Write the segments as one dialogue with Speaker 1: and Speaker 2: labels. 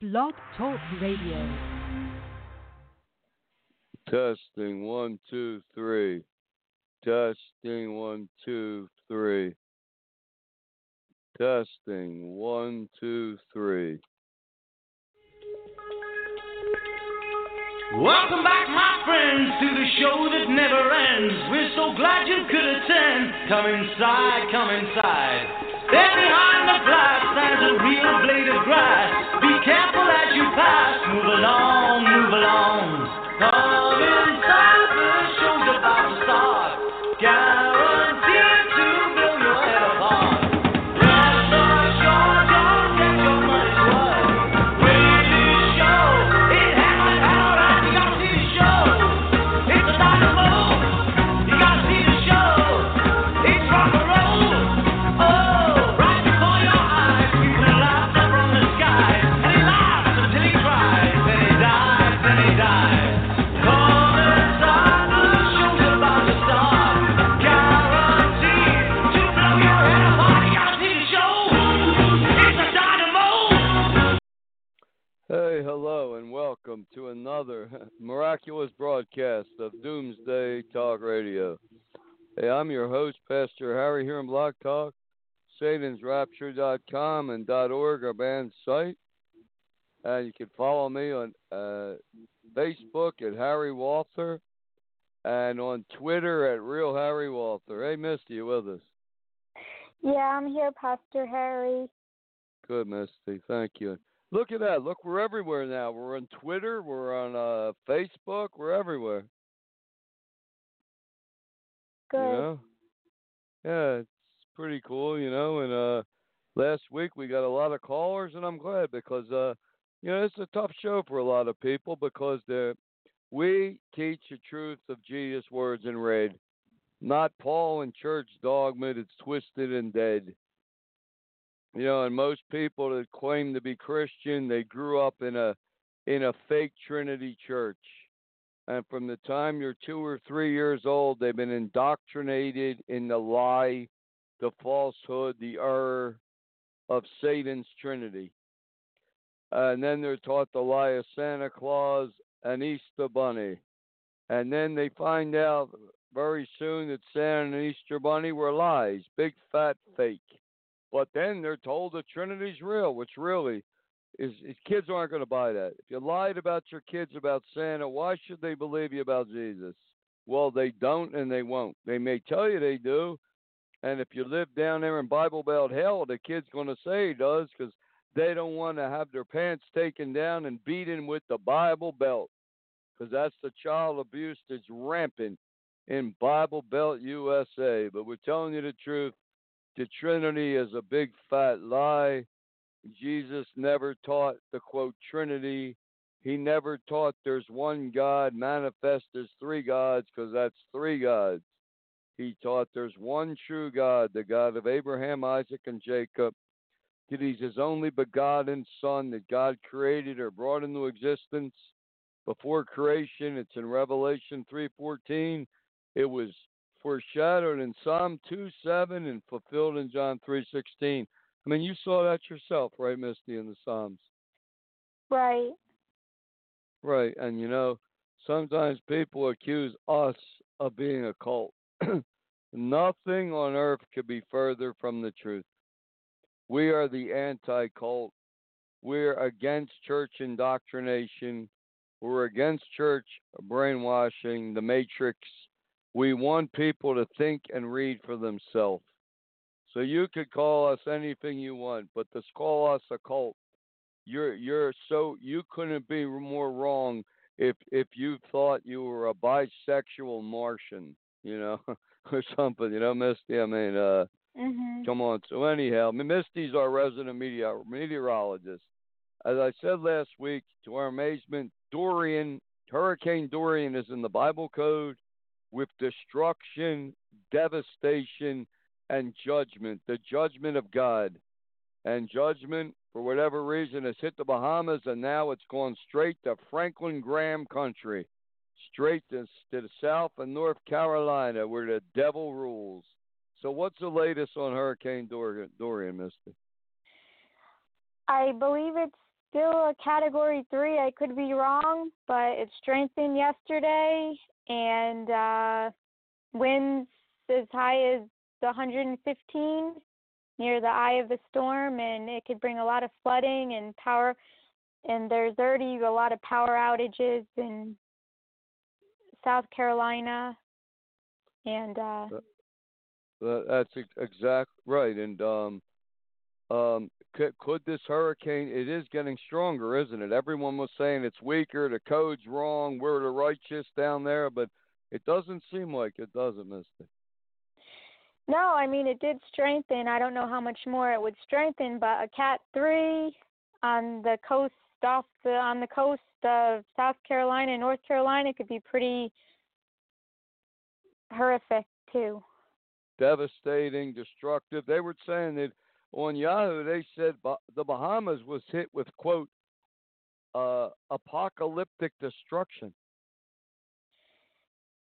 Speaker 1: Blog Talk Radio.
Speaker 2: Testing one, two, three. Testing one, two, three. Testing one, two, three.
Speaker 3: Welcome back, my friends, to the show that never ends. We're so glad you could attend. Come inside, come inside. There behind the a real blade of grass. Be careful as you pass. Move along, move along.
Speaker 2: Welcome to another miraculous broadcast of Doomsday Talk Radio. Hey, I'm your host, Pastor Harry, here on Blog Talk, SatansRapture.com and .org, our band site. And you can follow me on uh, Facebook at Harry Walther and on Twitter at Real Harry Walther. Hey, Misty, you with us?
Speaker 4: Yeah, I'm here, Pastor Harry.
Speaker 2: Good, Misty. Thank you. Look at that. Look, we're everywhere now. We're on Twitter. We're on uh, Facebook. We're everywhere.
Speaker 4: Good.
Speaker 2: You know? Yeah, it's pretty cool, you know. And uh, last week we got a lot of callers, and I'm glad because, uh, you know, it's a tough show for a lot of people because they're, we teach the truth of Jesus' words in red, not Paul and church dogma that's twisted and dead. You know, and most people that claim to be Christian, they grew up in a in a fake Trinity church. And from the time you're two or three years old, they've been indoctrinated in the lie, the falsehood, the error of Satan's Trinity. and then they're taught the lie of Santa Claus and Easter Bunny. And then they find out very soon that Santa and Easter Bunny were lies, big fat fake. But then they're told the Trinity's real, which really is, is kids aren't going to buy that. If you lied about your kids about Santa, why should they believe you about Jesus? Well, they don't and they won't. They may tell you they do, and if you live down there in Bible Belt hell, the kid's going to say he does because they don't want to have their pants taken down and beaten with the Bible Belt because that's the child abuse that's rampant in Bible Belt USA. But we're telling you the truth. The Trinity is a big fat lie. Jesus never taught the quote Trinity. He never taught there's one God manifest as three gods because that's three gods. He taught there's one true God, the God of Abraham, Isaac, and Jacob. That he's his only begotten Son that God created or brought into existence before creation. It's in Revelation 3:14. It was foreshadowed in Psalm 2:7 and fulfilled in John 3:16. I mean, you saw that yourself, right, Misty, in the Psalms.
Speaker 4: Right.
Speaker 2: Right. And you know, sometimes people accuse us of being a cult. Nothing on earth could be further from the truth. We are the anti cult. We're against church indoctrination. We're against church brainwashing, the matrix. We want people to think and read for themselves. So you could call us anything you want, but to call us a cult, you're you're so you couldn't be more wrong if if you thought you were a bisexual Martian, you know, or something, you know, Misty. I mean, uh,
Speaker 4: Mhm.
Speaker 2: come on. So anyhow, Misty's our resident meteor, meteorologist. As I said last week, to our amazement, Dorian, Hurricane Dorian, is in the Bible code with destruction, devastation, and judgment. The judgment of God, and judgment for whatever reason has hit the Bahamas, and now it's gone straight to Franklin Graham country, straight to, to the South and North Carolina, where the devil rules. So, what's the latest on Hurricane Dorian, Dorian Misty?
Speaker 4: I believe it's still a category three. I could be wrong, but it strengthened yesterday and uh, winds as high as 115 near the eye of the storm, and it could bring a lot of flooding and power. And there's already a lot of power outages in South Carolina, and uh,
Speaker 2: That- That's ex- exact right. And um, um, could, could this hurricane? It is getting stronger, isn't it? Everyone was saying it's weaker. The code's wrong. We're the righteous down there, but it doesn't seem like it, does it, Misty?
Speaker 4: No, I mean it did strengthen. I don't know how much more it would strengthen, but a Cat three on the coast off the on the coast of South Carolina and North Carolina could be pretty horrific too.
Speaker 2: Devastating, destructive. They were saying that on Yahoo. They said the Bahamas was hit with quote uh, apocalyptic destruction.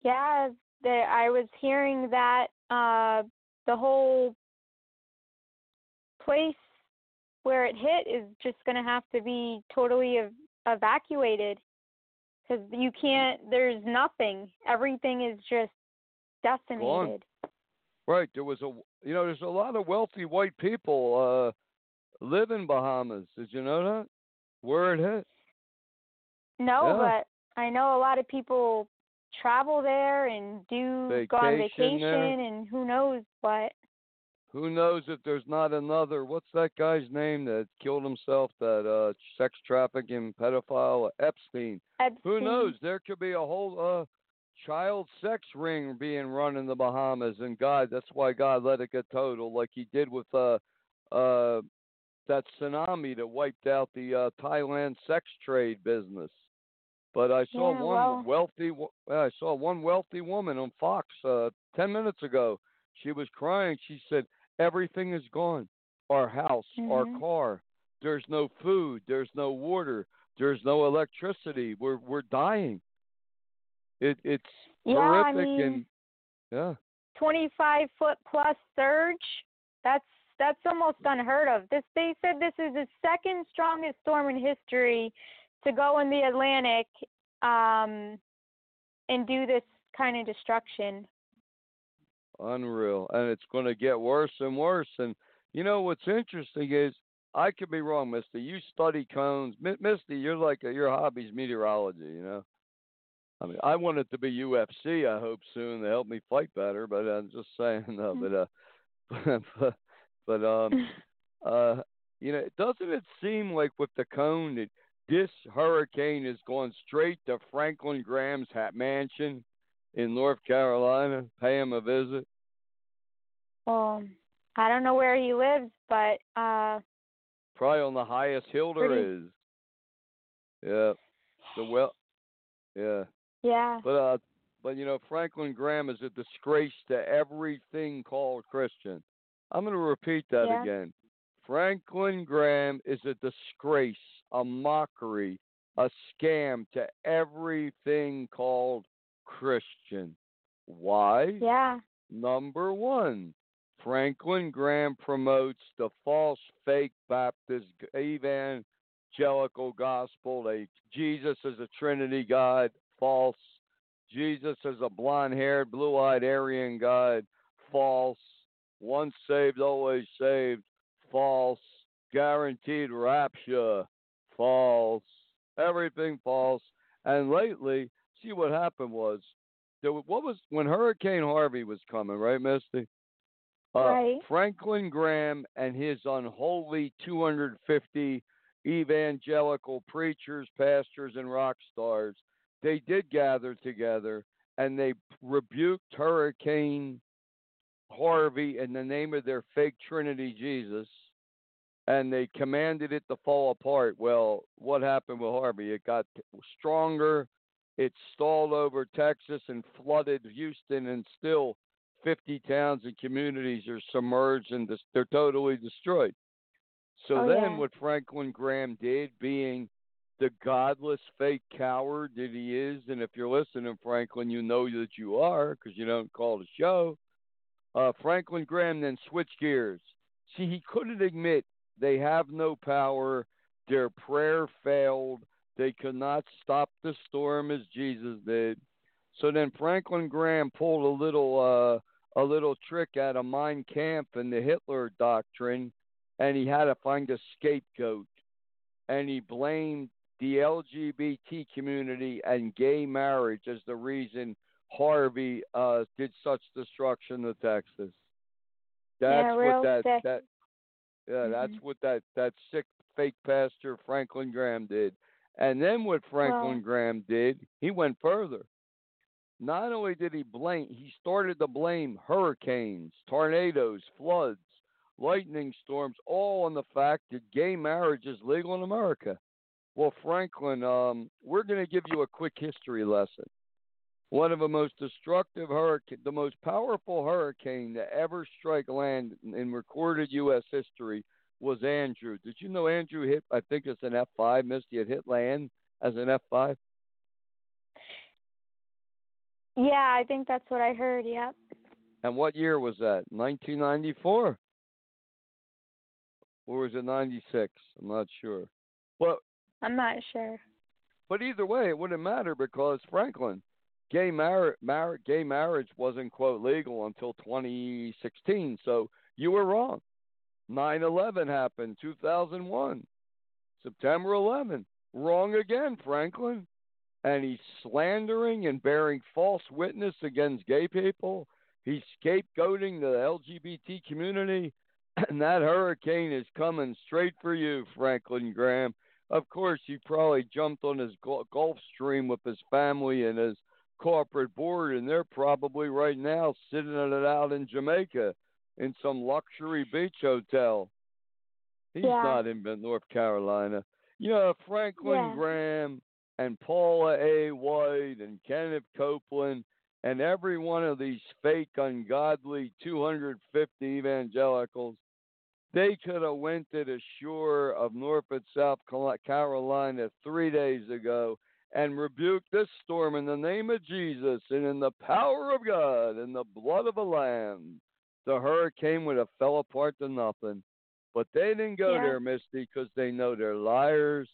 Speaker 4: Yeah, the, I was hearing that uh, the whole place where it hit is just going to have to be totally ev- evacuated because you can't. There's nothing. Everything is just decimated.
Speaker 2: Right. There was a you know there's a lot of wealthy white people uh, live in Bahamas. Did you know that? Where it hit?
Speaker 4: No,
Speaker 2: Yeah.
Speaker 4: but I know a lot of people travel there and do go on
Speaker 2: Vacation
Speaker 4: vacation
Speaker 2: there.
Speaker 4: and who knows what.
Speaker 2: Who knows if there's not another? What's that guy's name that killed himself? That uh, sex trafficking pedophile Epstein.
Speaker 4: Epstein.
Speaker 2: Who knows? There could be a whole uh, child sex ring being run in the Bahamas, and God, that's why God let it get total, like He did with uh, uh, that tsunami that wiped out the uh, Thailand sex trade business. But I saw
Speaker 4: Yeah,
Speaker 2: one
Speaker 4: well-
Speaker 2: wealthy. I saw one wealthy woman on Fox uh, ten minutes ago. She was crying. She said, "Everything is gone. Our house, our
Speaker 4: Mhm.
Speaker 2: car. There's no food. There's no water. There's no electricity. We're we're dying. It it's
Speaker 4: Yeah, I
Speaker 2: horrific
Speaker 4: mean-
Speaker 2: and yeah.
Speaker 4: 25 foot plus surge. That's that's almost unheard of. This they said this is the second strongest storm in history to go in the Atlantic um and do this kind of destruction.
Speaker 2: Unreal. And it's going to get worse and worse. And you know what's interesting is I could be wrong, Misty. You study cones, Mi- Misty. You're like a, your hobby's meteorology. You know. I mean, I want it to be UFC. I hope soon to help me fight better. But I'm just saying, no. But uh, but but um uh, you know, doesn't it seem like with the cone that this hurricane is going straight to Franklin Graham's hat mansion in North Carolina, pay him a visit?
Speaker 4: Well, I don't know where he lives, but uh
Speaker 2: Probably on the highest hill there
Speaker 4: Pretty-
Speaker 2: is. Yeah. The well. Yeah.
Speaker 4: Yeah.
Speaker 2: But uh, but you know, Franklin Graham is a disgrace to everything called Christian. I'm going to repeat that
Speaker 4: Yeah.
Speaker 2: again. Franklin Graham is a disgrace, a mockery, a scam to everything called Christian. Why?
Speaker 4: Yeah.
Speaker 2: Number one, Franklin Graham promotes the false, fake Baptist evangelical gospel. They, Jesus is a Trinity God, false. Jesus is a blonde haired, blue eyed Aryan God, false. Once saved, always saved, false. Guaranteed rapture, false. Everything false. And lately, see what happened was there what was when Hurricane Harvey was coming, right, Misty? Uh,
Speaker 4: Right.
Speaker 2: Franklin Graham and his unholy 250 evangelical preachers, pastors, and rock stars, they did gather together and they rebuked Hurricane Harvey in the name of their fake Trinity Jesus, and they commanded it to fall apart. Well, what happened with Harvey? It got stronger. It stalled over Texas and flooded Houston, and still 50 towns and communities are submerged and they're totally destroyed. So
Speaker 4: Oh,
Speaker 2: then,
Speaker 4: yeah.
Speaker 2: what Franklin Graham did, being the godless fake coward that he is, and if you're listening, Franklin, you know that you are because you don't call the show. Uh, Franklin Graham then switched gears. See, he couldn't admit they have no power. Their prayer failed. They could not stop the storm as Jesus did. So then Franklin Graham pulled a little uh, a little trick out of Mein Kampf and the Hitler doctrine, and he had to find a scapegoat, and he blamed the LGBT community and gay marriage as the reason Harvey uh, did such destruction to Texas. That's
Speaker 4: yeah,
Speaker 2: what that
Speaker 4: sick.
Speaker 2: that yeah, mm-hmm. that's what that that sick fake pastor Franklin Graham did. And then what Franklin
Speaker 4: well,
Speaker 2: Graham did, he went further. Not only did he blame, he started to blame hurricanes, tornadoes, floods, lightning storms, all on the fact that gay marriage is legal in America. Well, Franklin, um, we're going to give you a quick history lesson. One of the most destructive hurricane, the most powerful hurricane to ever strike land in recorded U.S. history was Andrew. Did you know Andrew hit? I think it's an F5. Misty had hit land as an F5.
Speaker 4: Yeah, I think that's what I heard. Yep.
Speaker 2: And what year was that? 1994, or was it 96? I'm not sure. But
Speaker 4: I'm not sure.
Speaker 2: But either way, it wouldn't matter because Franklin, gay mar- mar- gay marriage wasn't quote legal until 2016. So you were wrong. 9/11 happened 2001, September 11. Wrong again, Franklin. And he's slandering and bearing false witness against gay people. He's scapegoating the LGBT community. And that hurricane is coming straight for you, Franklin Graham. Of course, he probably jumped on his Gulf Stream with his family and his corporate board, and they're probably right now sitting it out in Jamaica in some luxury beach hotel. He's
Speaker 4: yeah.
Speaker 2: not in North Carolina. You know, Franklin
Speaker 4: yeah.
Speaker 2: Graham and Paula A. White and Kenneth Copeland and every one of these fake, ungodly 250 evangelicals, they could have went to the shore of North and South Carolina three days ago and rebuked this storm in the name of Jesus and in the power of God and the blood of the Lamb the hurricane would have fell apart to nothing. But they didn't go
Speaker 4: yeah.
Speaker 2: there, Misty, because they know they're liars,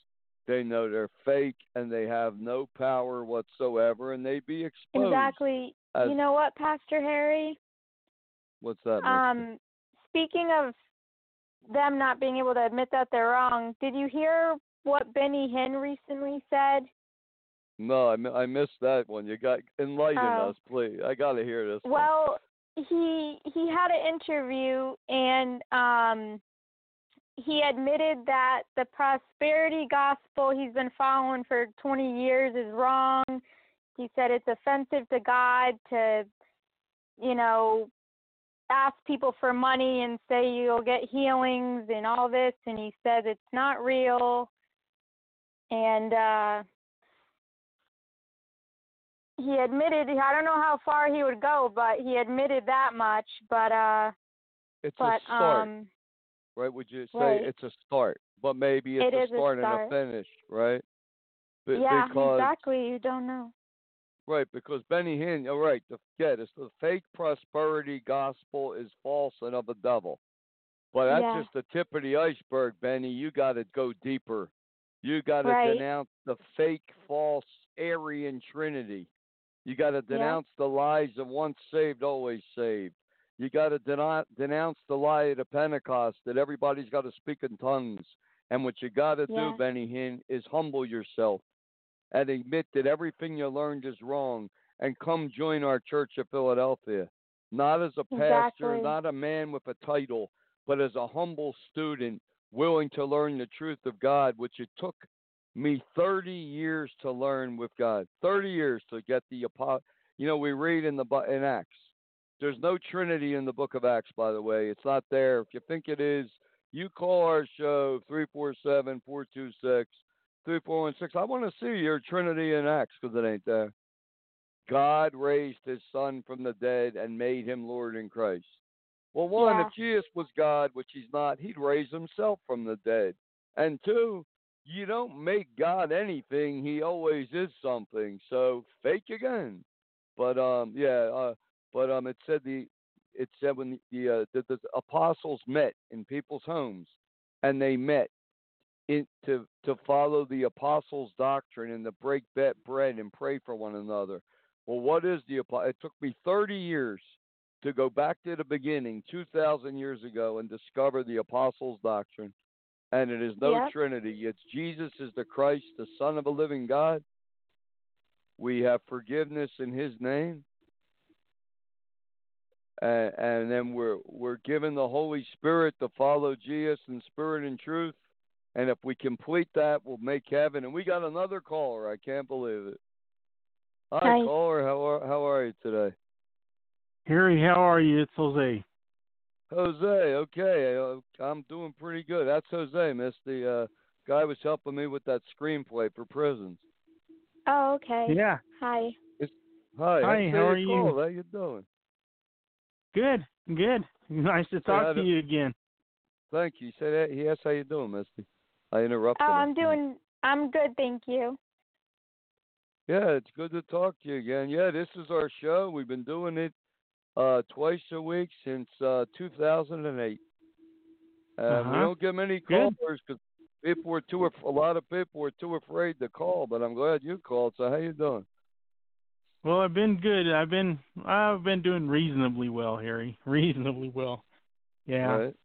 Speaker 2: they know they're fake, and they have no power whatsoever, and they'd be exposed.
Speaker 4: Exactly.
Speaker 2: As,
Speaker 4: you know what, Pastor Harry?
Speaker 2: What's that? Misty?
Speaker 4: Um, speaking of them not being able to admit that they're wrong, did you hear what Benny Hinn recently said?
Speaker 2: No, I, I missed that one. You got enlighten
Speaker 4: oh.
Speaker 2: us, please. I got to hear this.
Speaker 4: Well, he he had an interview and um he admitted that the prosperity gospel he's been following for 20 years is wrong. He said it's offensive to God to you know ask people for money and say you'll get healings and all this and he says it's not real and uh he admitted I don't know how far he would go, but he admitted that much. But uh,
Speaker 2: it's
Speaker 4: but,
Speaker 2: a start,
Speaker 4: um,
Speaker 2: right? Would you say
Speaker 4: right.
Speaker 2: it's a start, but maybe it's
Speaker 4: it
Speaker 2: a, start
Speaker 4: a start
Speaker 2: and a finish, right? But
Speaker 4: yeah,
Speaker 2: because,
Speaker 4: exactly. You don't know.
Speaker 2: Right, because Benny Hinn, you're right. The, yeah, it's the fake prosperity gospel is false and of the devil. But that's
Speaker 4: yeah.
Speaker 2: just the tip of the iceberg, Benny. You got to go deeper. You got to
Speaker 4: right.
Speaker 2: denounce the fake, false Aryan Trinity. You got to denounce yeah. the lies of once saved, always saved. You got to den- denounce the lie of the Pentecost that everybody's got to speak in tongues. And what you got to
Speaker 4: yeah.
Speaker 2: do, Benny Hinn, is humble yourself and admit that everything you learned is wrong and come join our church of Philadelphia. Not as a pastor,
Speaker 4: exactly.
Speaker 2: not a man with a title, but as a humble student willing to learn the truth of God, which it took me 30 years to learn with God. 30 years to get the you know we read in the in Acts. There's no Trinity in the book of Acts, by the way. It's not there. If you think it is, you call our show 347 426 3416. I want to see your Trinity in Acts because it ain't there. God raised his son from the dead and made him Lord in Christ. Well, one,
Speaker 4: yeah.
Speaker 2: if Jesus was God, which he's not, he'd raise himself from the dead. And two, you don't make God anything. He always is something. So fake again. But um, yeah. Uh, but um, it said the it said when the uh, the, the apostles met in people's homes, and they met in, to to follow the apostles' doctrine and to break that bread and pray for one another. Well, what is the apostle? It took me 30 years to go back to the beginning, 2,000 years ago, and discover the apostles' doctrine. And it is no
Speaker 4: Yep.
Speaker 2: Trinity. It's Jesus is the Christ, the Son of a living God. We have forgiveness in His name, and, and then we're we're given the Holy Spirit to follow Jesus in spirit and truth. And if we complete that, we'll make heaven. And we got another caller. I can't believe it. Hi,
Speaker 4: Hi.
Speaker 2: caller. How are how are you today?
Speaker 5: Harry, how are you? It's Jose.
Speaker 2: Jose, okay, uh, I'm doing pretty good. That's Jose, Miss. The uh, guy was helping me with that screenplay for prisons.
Speaker 4: Oh, okay.
Speaker 5: Yeah,
Speaker 4: Hi.
Speaker 2: Hi,
Speaker 5: Hi, how are
Speaker 2: you?
Speaker 5: you?
Speaker 2: How you doing?
Speaker 5: good, good. Nice to talk
Speaker 2: had
Speaker 5: to you again.
Speaker 2: Thank you. Say that. He asked how you doing, Misty. I interrupted.
Speaker 4: Oh. I'm doing. I'm good, thank you.
Speaker 2: Yeah, it's good to talk to you again. Yeah, this is our show. We've been doing it uh, twice a week since uh, 2008. And we
Speaker 5: Uh-huh.
Speaker 2: We don't get many callers because people were too. af- A lot of people were too afraid to call. But I'm glad you called. So how you doing?
Speaker 5: Well, I've been good. I've been I've been doing reasonably well, Harry. Reasonably well. Yeah.
Speaker 2: Right.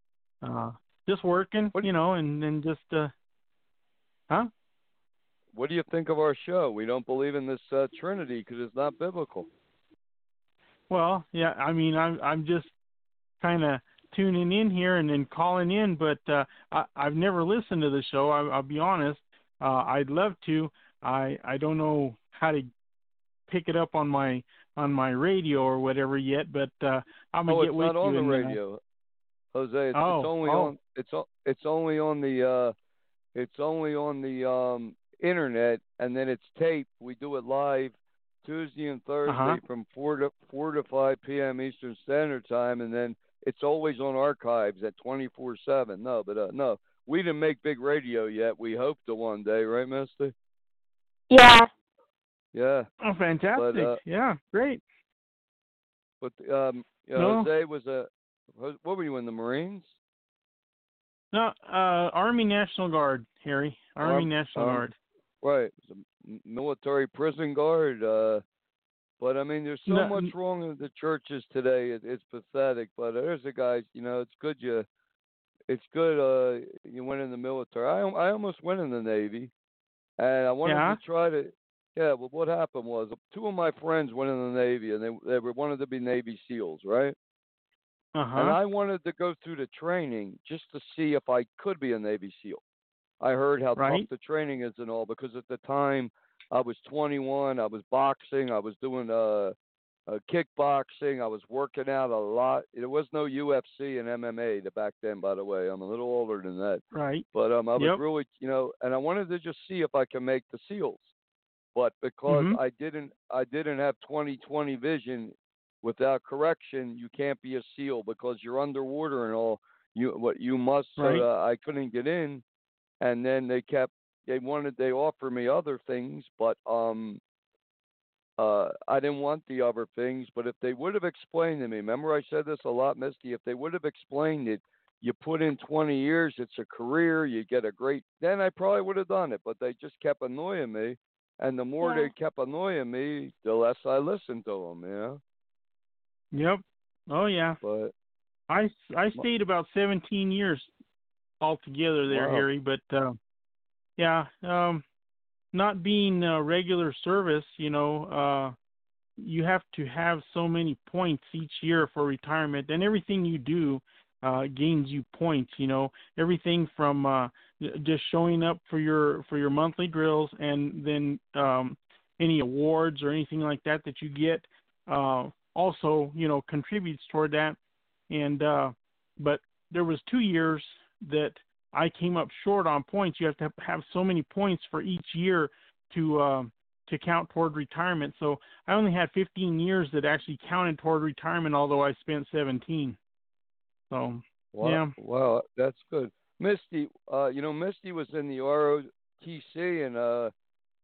Speaker 5: Uh just working,
Speaker 2: What-
Speaker 5: you know, and and just uh Huh?
Speaker 2: What do you think of our show? We don't believe in this uh, Trinity because it's not biblical.
Speaker 5: Well, yeah, I mean, I'm I'm just kind of tuning in here and then calling in, but uh I I've never listened to the show. I I'll be honest. Uh I'd love to. I I don't know how to pick it up on my on my radio or whatever yet, but uh I'm gonna
Speaker 2: oh,
Speaker 5: get
Speaker 2: it's
Speaker 5: with
Speaker 2: not on
Speaker 5: you
Speaker 2: the
Speaker 5: uh,
Speaker 2: radio, Jose. It's,
Speaker 5: Oh,
Speaker 2: it's only
Speaker 5: oh.
Speaker 2: on. It's it's only on the. uh It's only on the um internet, and then it's taped. We do it live Tuesday and Thursday
Speaker 5: Uh-huh.
Speaker 2: from four to four to five p.m. Eastern Standard Time, and then it's always on archives at twenty four seven. No, but uh, no, we didn't make big radio yet. We hope to one day, right, Misty?
Speaker 4: Yeah.
Speaker 2: Yeah.
Speaker 5: Oh, fantastic!
Speaker 2: uh,
Speaker 5: yeah, great.
Speaker 2: But um, you
Speaker 5: No.
Speaker 2: know, Jose was a. What were you in the Marines?
Speaker 5: No, uh, Army National Guard, Harry. Army
Speaker 2: Arm-
Speaker 5: National
Speaker 2: Arm-
Speaker 5: Guard.
Speaker 2: Right, it was a m- military prison guard. Uh, but I mean, there's so
Speaker 5: No,
Speaker 2: much wrong in the churches today. It, it's pathetic. But there's a guy. You know, it's good you. It's good. Uh, you went in the military. I I almost went in the Navy, and I wanted
Speaker 5: Yeah?
Speaker 2: to try to. Yeah. Well, what happened was two of my friends went in the Navy, and they they were wanted to be Navy SEALs, right?
Speaker 5: Uh
Speaker 2: And. I wanted to go through the training just to see if I could be a Navy SEAL. I heard how
Speaker 5: Right.
Speaker 2: tough the training is and all because at the time I was 21, I was boxing, I was doing uh, uh kickboxing, I was working out a lot. There was no UFC and MMA to back then, by the way. I'm a little older than that,
Speaker 5: Right.
Speaker 2: but um, I was
Speaker 5: Yep.
Speaker 2: really, you know, and I wanted to just see if I could make the SEALs. But because
Speaker 5: Mhm.
Speaker 2: I didn't, I didn't have 20/20 vision. Without correction, you can't be a SEAL because you're underwater and all. You what you must.
Speaker 5: Right.
Speaker 2: uh, I couldn't get in, and then they kept. They wanted. They offered me other things, but um. Uh, I didn't want the other things, but if they would have explained to me, remember I said this a lot, Misty. If they would have explained it, you put in 20 years, it's a career, you get a great. Then I probably would have done it, but they just kept annoying me, and the more
Speaker 4: Yeah.
Speaker 2: they kept annoying me, the less I listened to them, you know.
Speaker 5: Yep. Oh yeah.
Speaker 2: But
Speaker 5: I I stayed about 17 years altogether there,
Speaker 2: Wow.
Speaker 5: Harry. But uh, yeah, um, not being uh, regular service, you know, uh, you have to have so many points each year for retirement, and everything you do uh, gains you points. You know, everything from uh, just showing up for your for your monthly drills, and then um, any awards or anything like that that you get. Uh, also, you know, contributes toward that and uh but there was two years that I came up short on points. You have to have so many points for each year to uh, to count toward retirement. So I only had 15 years that actually counted toward retirement, although I spent 17. So
Speaker 2: wow,
Speaker 5: Yeah.
Speaker 2: wow, that's good. Misty, uh, you know, Misty was in the ROTC and uh,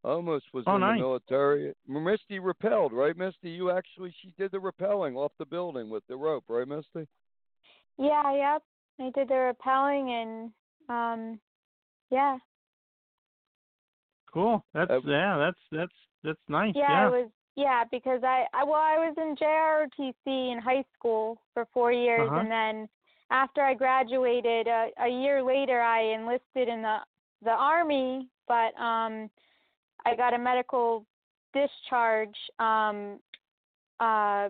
Speaker 2: almost was
Speaker 5: Oh,
Speaker 2: in
Speaker 5: nice.
Speaker 2: the military. Misty rappelled, right, Misty? You actually, she did the rappelling off the building with the rope, right, Misty?
Speaker 4: Yeah. Yep. I did the rappelling and um, yeah.
Speaker 5: Cool. That's
Speaker 2: Uh,
Speaker 5: yeah. That's that's that's nice.
Speaker 4: Yeah,
Speaker 5: Yeah.
Speaker 4: I was yeah because I, I well I was in JROTC in high school for four years
Speaker 5: Uh-huh.
Speaker 4: and then after I graduated a, a year later I enlisted in the the army but um I got a medical discharge um uh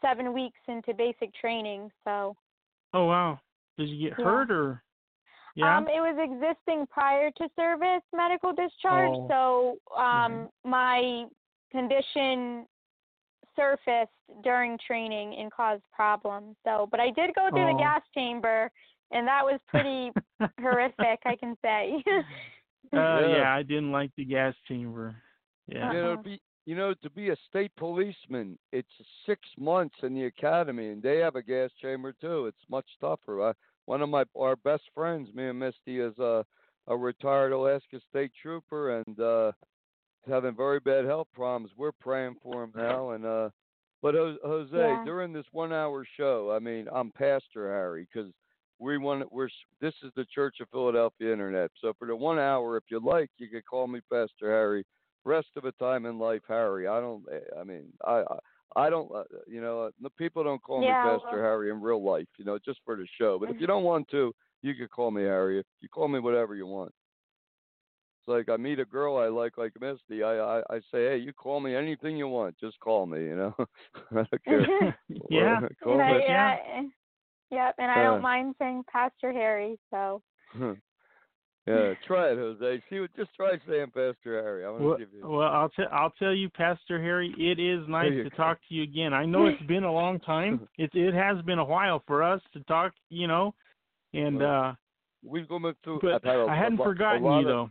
Speaker 4: seven weeks into basic training so
Speaker 5: Oh wow. Did you get
Speaker 4: Yeah.
Speaker 5: hurt or? Yeah.
Speaker 4: Um, it was existing prior to service medical discharge,
Speaker 5: Oh.
Speaker 4: so um, my condition surfaced during training and caused problems. So, but I did go through
Speaker 5: Oh.
Speaker 4: the gas chamber, and that was pretty horrific, I can say.
Speaker 5: Uh,
Speaker 2: Yeah.
Speaker 5: yeah. I didn't like the gas chamber. Yeah.
Speaker 2: You know,
Speaker 4: Uh-huh.
Speaker 2: be you know, to be a state policeman, it's six months in the academy, and they have a gas chamber too. It's much tougher. I, one of my our best friends, me and Misty, is a a retired Alaska State Trooper, and uh having very bad health problems. We're praying for him now, and uh, but Jose, Jose
Speaker 4: Yeah.
Speaker 2: during this one-hour show, I mean, I'm Pastor Harry because we want we're this is the Church of Philadelphia Internet. So for the one hour, if you like, you could call me Pastor Harry. Rest of the time in life, Harry. I don't. eh, I mean, I. I I don't, uh, you know, uh, the people don't call
Speaker 4: Yeah,
Speaker 2: me Pastor
Speaker 4: well-
Speaker 2: Harry in real life, you know, just for the show. But if you don't want to, you could call me Harry. If you call me whatever you want. It's like I meet a girl I like, like Misty. I, I, I say, hey, you call me anything you want. Just call me, you know. I don't care.
Speaker 5: Yeah.
Speaker 2: call
Speaker 4: And
Speaker 2: me.
Speaker 5: Yeah.
Speaker 4: I- Yep, and I
Speaker 2: Uh.
Speaker 4: don't mind saying Pastor Harry, so
Speaker 2: yeah, try it, Jose. See, what- just try saying Pastor Harry. I want to
Speaker 5: Well,
Speaker 2: give you.
Speaker 5: well, I'll tell I'll tell you, Pastor Harry. It is nice to
Speaker 2: go.
Speaker 5: talk to you again. I know it's been a long time. It it has been a while for us to talk, you know, and
Speaker 2: Well,
Speaker 5: uh,
Speaker 2: We've gone through.
Speaker 5: but
Speaker 2: I've had a,
Speaker 5: I hadn't
Speaker 2: a, lo- a
Speaker 5: forgotten you
Speaker 2: of,
Speaker 5: though.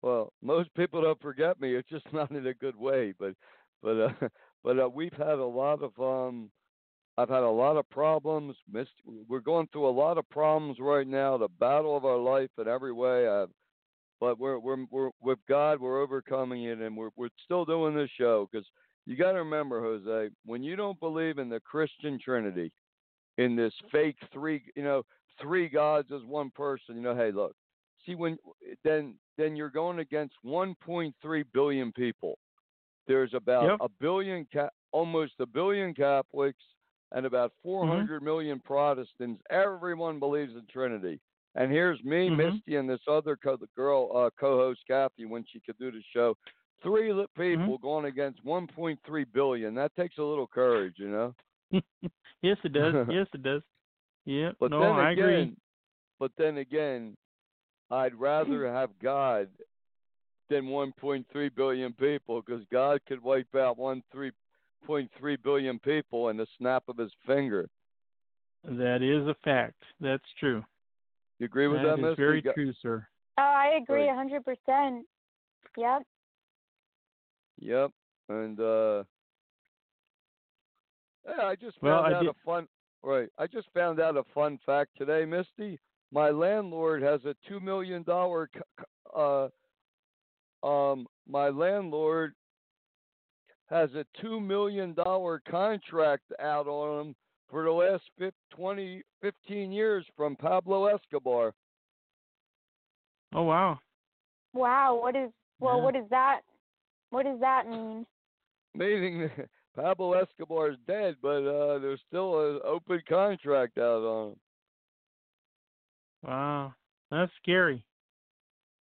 Speaker 2: Well, most people don't forget me. It's just not in a good way, but but uh, but uh, we've had a lot of um I've had a lot of problems. Missed, we're going through a lot of problems right now. The battle of our life in every way. i but we're we're we're with God. We're overcoming it, and we're we're still doing this show because you got to remember, Jose, when you don't believe in the Christian Trinity, in this fake three, you know, three gods as one person. You know, hey, look, see when then then you're going against 1.3 billion people. There's about
Speaker 5: Yep.
Speaker 2: a billion, ca- almost a billion Catholics, and about
Speaker 5: Mm-hmm.
Speaker 2: 400 million Protestants. Everyone believes in Trinity. And here's me,
Speaker 5: Mhm.
Speaker 2: Misty, and this other co- the girl uh, co-host Kathy when she could do the show. Three
Speaker 5: Mm-hmm.
Speaker 2: people going against 1.3 billion. That takes a little courage, you know.
Speaker 5: yes, it does. yes, it does. Yeah.
Speaker 2: But
Speaker 5: no,
Speaker 2: then
Speaker 5: I
Speaker 2: again,
Speaker 5: agree.
Speaker 2: but then again, I'd rather have God than 1.3 billion people because God could wipe out 1.3 billion people in the snap of his finger.
Speaker 5: That is a fact. That's true.
Speaker 2: You agree with that,
Speaker 5: That is very
Speaker 2: Go-
Speaker 5: true, sir.
Speaker 4: oh, I agree
Speaker 2: Right.
Speaker 4: a hundred percent. Yep.
Speaker 2: Yep. And uh yeah, I just
Speaker 5: Well,
Speaker 2: found
Speaker 5: I
Speaker 2: out
Speaker 5: did-
Speaker 2: a fun right. I just found out a fun fact today, Misty. My landlord has a two million dollar uh um my landlord has a two million dollar contract out on him for the last fif- 20 15 years from Pablo Escobar.
Speaker 5: Oh wow.
Speaker 4: Wow. What is well?
Speaker 5: Yeah.
Speaker 4: What is that? What does that mean?
Speaker 2: Meaning that Pablo Escobar is dead, but uh there's still an open contract out on him.
Speaker 5: Wow. That's scary.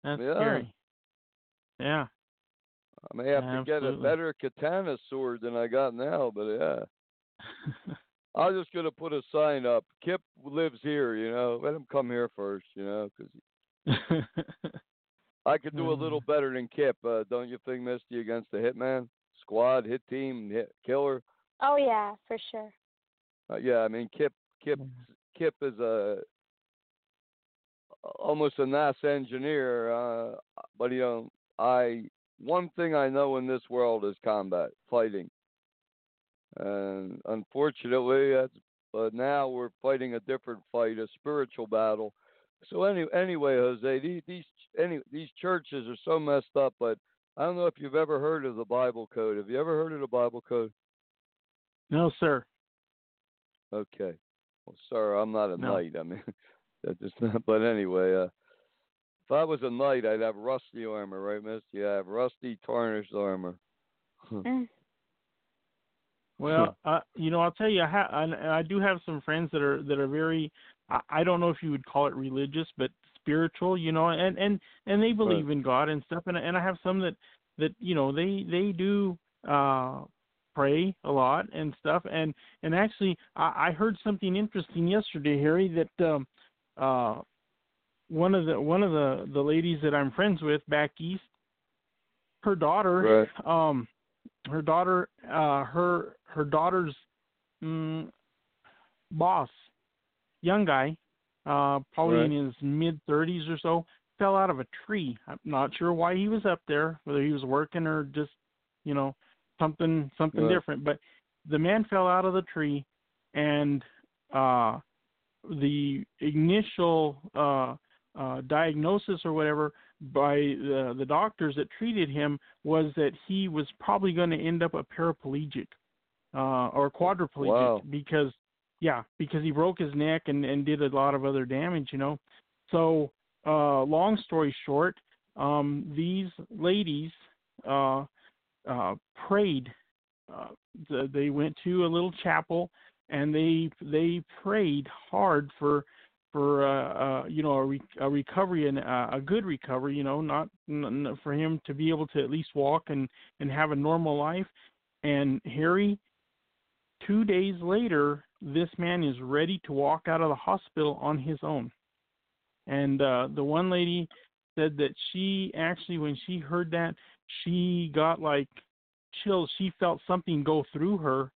Speaker 5: That's
Speaker 2: Yeah.
Speaker 5: scary. Yeah.
Speaker 2: I may have to get a better katana sword than I got now, but yeah. I'm just gonna put a sign up. Kip lives here, you know. Let him come here first, you know, because I could do a little
Speaker 5: Mm.
Speaker 2: better than Kip, uh, don't you think, Misty? Against the Hitman squad, hit team, hit killer.
Speaker 4: Oh yeah, for sure.
Speaker 2: Uh, yeah, I mean, Kip, Kip, Kip is a almost a NASA engineer, uh, but you know, I one thing I know in this world is combat, fighting, and unfortunately, that's but now we're fighting a different fight, a spiritual battle. So any anyway, Jose, these these any these churches are so messed up, but I don't know if you've ever heard of the Bible Code. Have you ever heard of the Bible Code?
Speaker 5: no, sir.
Speaker 2: Okay. Well, sir, I'm not a
Speaker 5: No.
Speaker 2: knight. I mean, that just not. But anyway, uh, If I was a knight, I'd have rusty armor, right, Misty? I have rusty, tarnished armor.
Speaker 4: Mm.
Speaker 5: Well, uh, you know, I'll tell you, I, ha- I, I do have some friends that are that are very. I, I don't know if you would call it religious, but spiritual, you know, and and and they believe
Speaker 2: Right.
Speaker 5: in God and stuff. And and I have some that that you know they they do uh pray a lot and stuff. And and actually, I, I heard something interesting yesterday, Harry, that um uh one of the one of the the ladies that I'm friends with back east, her daughter
Speaker 2: Right.
Speaker 5: um her daughter uh her her daughter's mm, boss young guy uh probably
Speaker 2: Right.
Speaker 5: in his mid 30s or so fell out of a tree i'm not sure why he was up there whether he was working or just you know something something
Speaker 2: Right.
Speaker 5: different but the man fell out of the tree and uh the initial uh uh diagnosis or whatever by the the doctors that treated him was that he was probably going to end up a paraplegic uh or quadriplegic
Speaker 2: Wow.
Speaker 5: because yeah because he broke his neck and and did a lot of other damage you know so uh long story short um these ladies uh uh prayed uh they went to a little chapel and they they prayed hard for for uh, uh you know a, re- a recovery and uh, a good recovery you know not n- for him to be able to at least walk and and have a normal life. And harry two days later this man is ready to walk out of the hospital on his own. And uh the one lady said that she actually when she heard that she got like chills. She felt something go through her.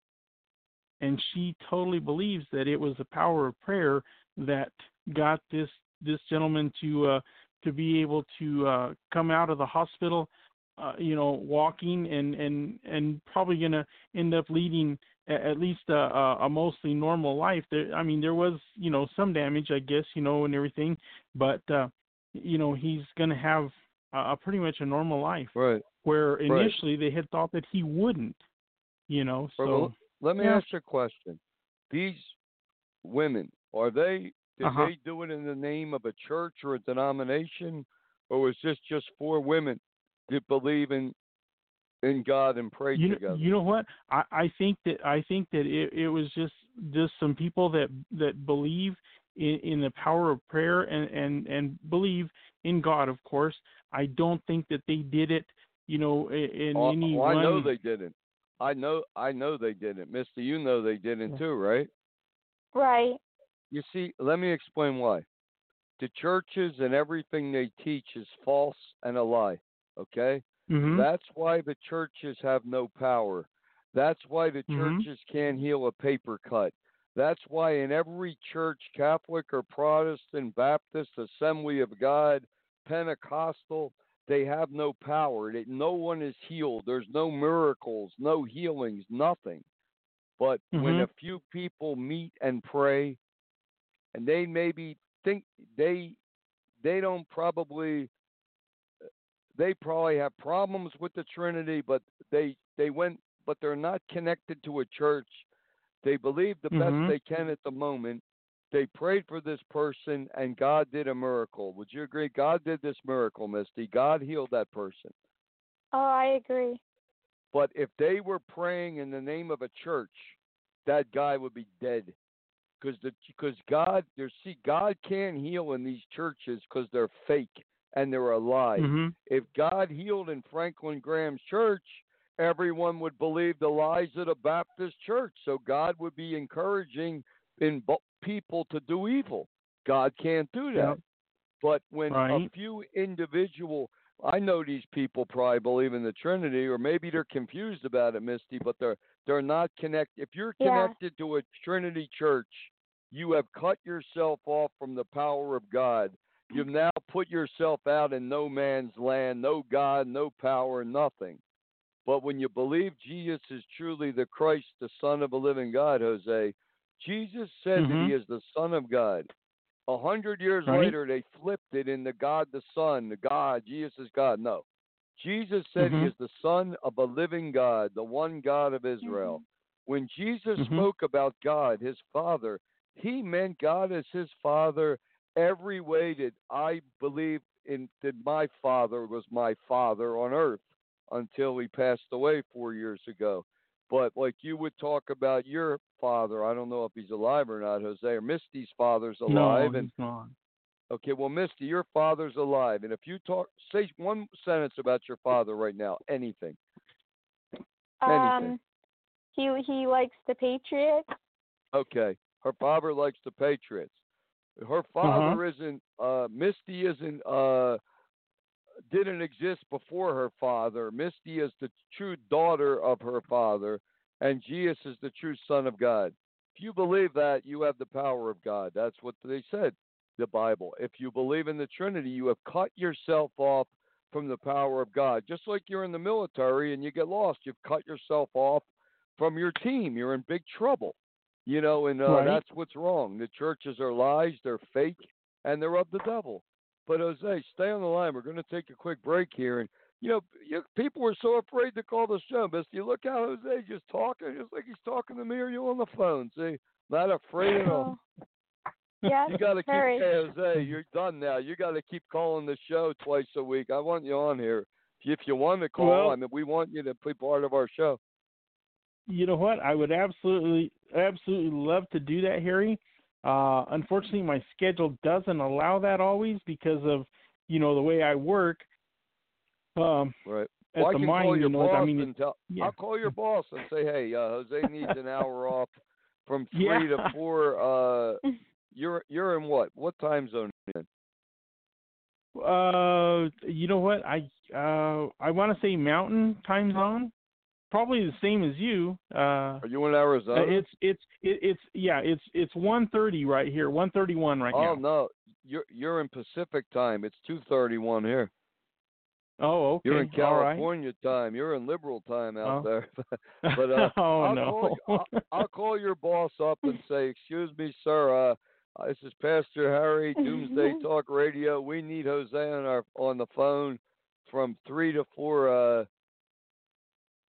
Speaker 5: And she totally believes that it was the power of prayer that got this this gentleman to uh to be able to uh come out of the hospital uh you know walking and and and probably going to end up leading at least a, a mostly normal life there i mean there was you know some damage i guess you know and everything but uh you know he's going to have a, a pretty much a normal life
Speaker 2: Right.
Speaker 5: where
Speaker 2: Right.
Speaker 5: initially they had thought that he wouldn't you know so
Speaker 2: well, Let me
Speaker 5: yeah.
Speaker 2: ask you a question. These women, are they did
Speaker 5: Uh-huh.
Speaker 2: they do it in the name of a church or a denomination, or was this just four women that believe in in God and pray
Speaker 5: you know,
Speaker 2: together?
Speaker 5: you know what I, I think that I think that it, it was just just some people that that believe in, in the power of prayer and and and believe in God of course I don't think that they did it you know in
Speaker 2: oh,
Speaker 5: any
Speaker 2: oh, I know they didn't. I know I know they didn't. Misty, you know they didn't
Speaker 5: Yeah.
Speaker 2: too, right?
Speaker 4: Right.
Speaker 2: You see, let me explain why. The churches and everything they teach is false and a lie. Okay?
Speaker 5: hmm
Speaker 2: That's why the churches have no power. That's why the
Speaker 5: Mhm.
Speaker 2: churches can't heal a paper cut. That's why in every church, Catholic or Protestant, Baptist, Assembly of God, Pentecostal, they have no power. No one is healed. There's no miracles, no healings, nothing. But when
Speaker 5: Mhm.
Speaker 2: a few people meet and pray, and they maybe think they they don't probably they probably have problems with the Trinity, but they they went, but they're not connected to a church. They believe the
Speaker 5: Mhm.
Speaker 2: best they can at the moment. They prayed for this person, and God did a miracle. Would you agree? God did this miracle, Misty. God healed that person.
Speaker 4: Oh, I agree.
Speaker 2: But if they were praying in the name of a church, that guy would be dead. Because the because God, there's see, God can't heal in these churches because they're fake and they're a lie.
Speaker 5: Mhm.
Speaker 2: If God healed in Franklin Graham's church, everyone would believe the lies of the Baptist church. So God would be encouraging in people to do evil. God can't do that.
Speaker 5: Yep.
Speaker 2: But when a
Speaker 5: Right.
Speaker 2: few individual, I know these people probably believe in the Trinity, or maybe they're confused about it, Misty, but they're they're not connected. If you're
Speaker 4: Yeah.
Speaker 2: connected to a Trinity church, you have cut yourself off from the power of God. You've now put yourself out in no man's land, no God, no power, nothing. But when you believe Jesus is truly the Christ, the Son of a living God, Jose, Jesus said that
Speaker 5: Mhm.
Speaker 2: he is the Son of God. A hundred years
Speaker 5: Right.
Speaker 2: later, they flipped it into God the Son, the God, Jesus is God. No. Jesus said
Speaker 5: Mhm.
Speaker 2: he is the Son of a living God, the one God of Israel. When Jesus
Speaker 5: Mhm.
Speaker 2: spoke about God, his Father, he meant God as his Father every way that I believe in that my father was my father on earth until he passed away four years ago. But like you would talk about your father, I don't know if he's alive or not, Jose, or Misty's father's alive,
Speaker 5: no,
Speaker 2: and. Okay, well, Misty, your father's alive, and if you talk, say one sentence about your father right now, anything. Anything.
Speaker 4: Um, he he likes the Patriots.
Speaker 2: Okay, her father likes the Patriots. Her father isn't. Uh, Misty isn't. Uh, didn't exist before her father. Misty is the true daughter of her father, and Jesus is the true Son of God. If you believe that, you have the power of God. That's what they said, the Bible. If you believe in the Trinity, you have cut yourself off from the power of God. Just like you're in the military and you get lost, you've cut yourself off from your team. You're in big trouble. You know, and uh,
Speaker 5: Right.
Speaker 2: that's what's wrong. The churches are lies, they're fake, and they're of the devil. But Jose, stay on the line. We're going to take a quick break here, and you know, you, people were so afraid to call the show. But you look how Jose just talking, just like he's talking to me or you on the phone. See, not afraid at all.
Speaker 4: Yes,
Speaker 2: You got to keep,
Speaker 4: very.
Speaker 2: Jose, you're done now. You got to keep calling the show twice a week. I want you on here. If you want to call,
Speaker 5: Well-
Speaker 2: I mean, we want you to be part of our show.
Speaker 5: You know what? I would absolutely, absolutely love to do that, Harry. Uh, unfortunately, my schedule doesn't allow that always because of, you know, the way I work. Um,
Speaker 2: Right.
Speaker 5: at
Speaker 2: I
Speaker 5: the
Speaker 2: can
Speaker 5: mine,
Speaker 2: call
Speaker 5: you
Speaker 2: your
Speaker 5: know,
Speaker 2: boss
Speaker 5: I mean,
Speaker 2: and tell.
Speaker 5: yeah.
Speaker 2: I'll call your boss and say, hey, uh, Jose needs an hour off from three
Speaker 5: Yeah.
Speaker 2: to four. Uh, you're you're in what? What time zone? are you in?
Speaker 5: Uh, you know what? I uh I want to say Mountain Time Zone, probably the same as you. Uh,
Speaker 2: Are you in Arizona?
Speaker 5: it's it's it, it's yeah, it's it's one thirty right here, one thirty one right here.
Speaker 2: oh
Speaker 5: now.
Speaker 2: no, you're you're in Pacific time. It's two thirty one here.
Speaker 5: Oh, okay.
Speaker 2: You're in
Speaker 5: All right.
Speaker 2: California time. You're in liberal time out
Speaker 5: Oh.
Speaker 2: there. But, uh,
Speaker 5: oh
Speaker 2: I'll
Speaker 5: no.
Speaker 2: Call, I'll, I'll call your boss up and say, "Excuse me, sir. Uh, this is Pastor Harry, Doomsday Talk Radio. We need Jose on our on the phone from three to four. Uh,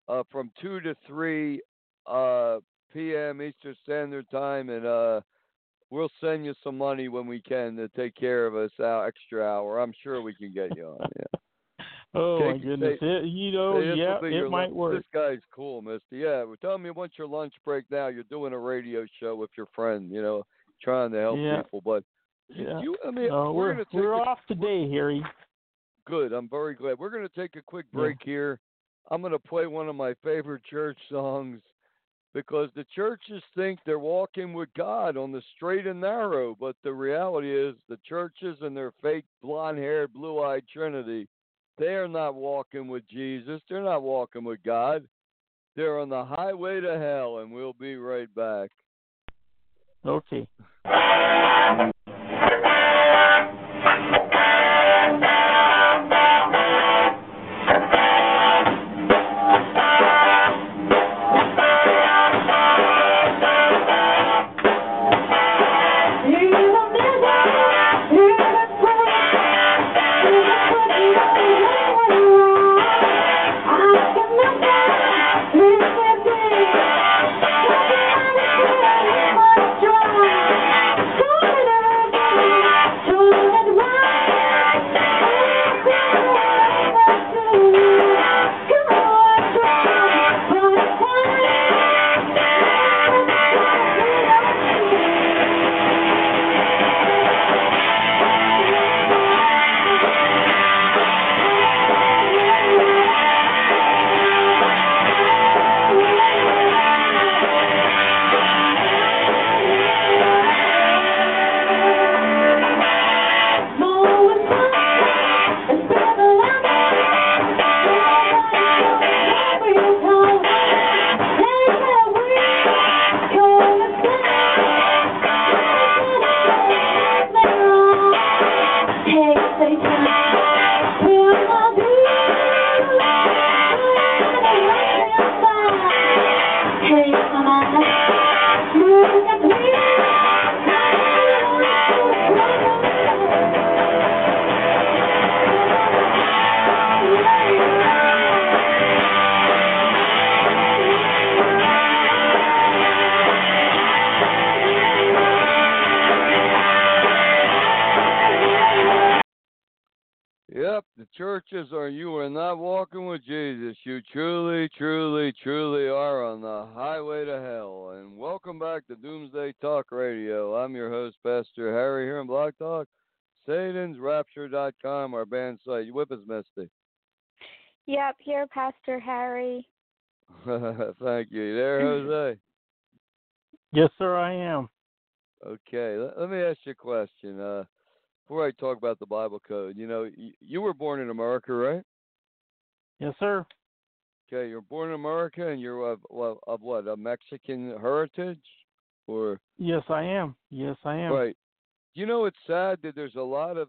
Speaker 2: uh, from two to three uh, p.m. Eastern Standard Time, and uh, we'll send you some money when we can to take care of us out extra hour. I'm sure we can get you on. Yeah.
Speaker 5: oh my goodness.
Speaker 2: say-
Speaker 5: it, you know,
Speaker 2: Hey, this will
Speaker 5: yeah, it might
Speaker 2: lun-
Speaker 5: work.
Speaker 2: This guy's cool, Mister. Yeah, well, tell me once your lunch break now, you're doing a radio show with your friend, you know, trying to help
Speaker 5: Yeah.
Speaker 2: people. But
Speaker 5: Yeah.
Speaker 2: you, I mean, we're,
Speaker 5: we're we're
Speaker 2: a,
Speaker 5: off today, Harry.
Speaker 2: good. I'm very glad. We're gonna take a quick
Speaker 5: Yeah.
Speaker 2: break here. I'm gonna play one of my favorite church songs because the churches think they're walking with God on the straight and narrow, but the reality is the churches and their fake blonde-haired, blue-eyed Trinity, they are not walking with Jesus. They're not walking with God. They're on the highway to hell, and we'll be right back.
Speaker 5: Okay.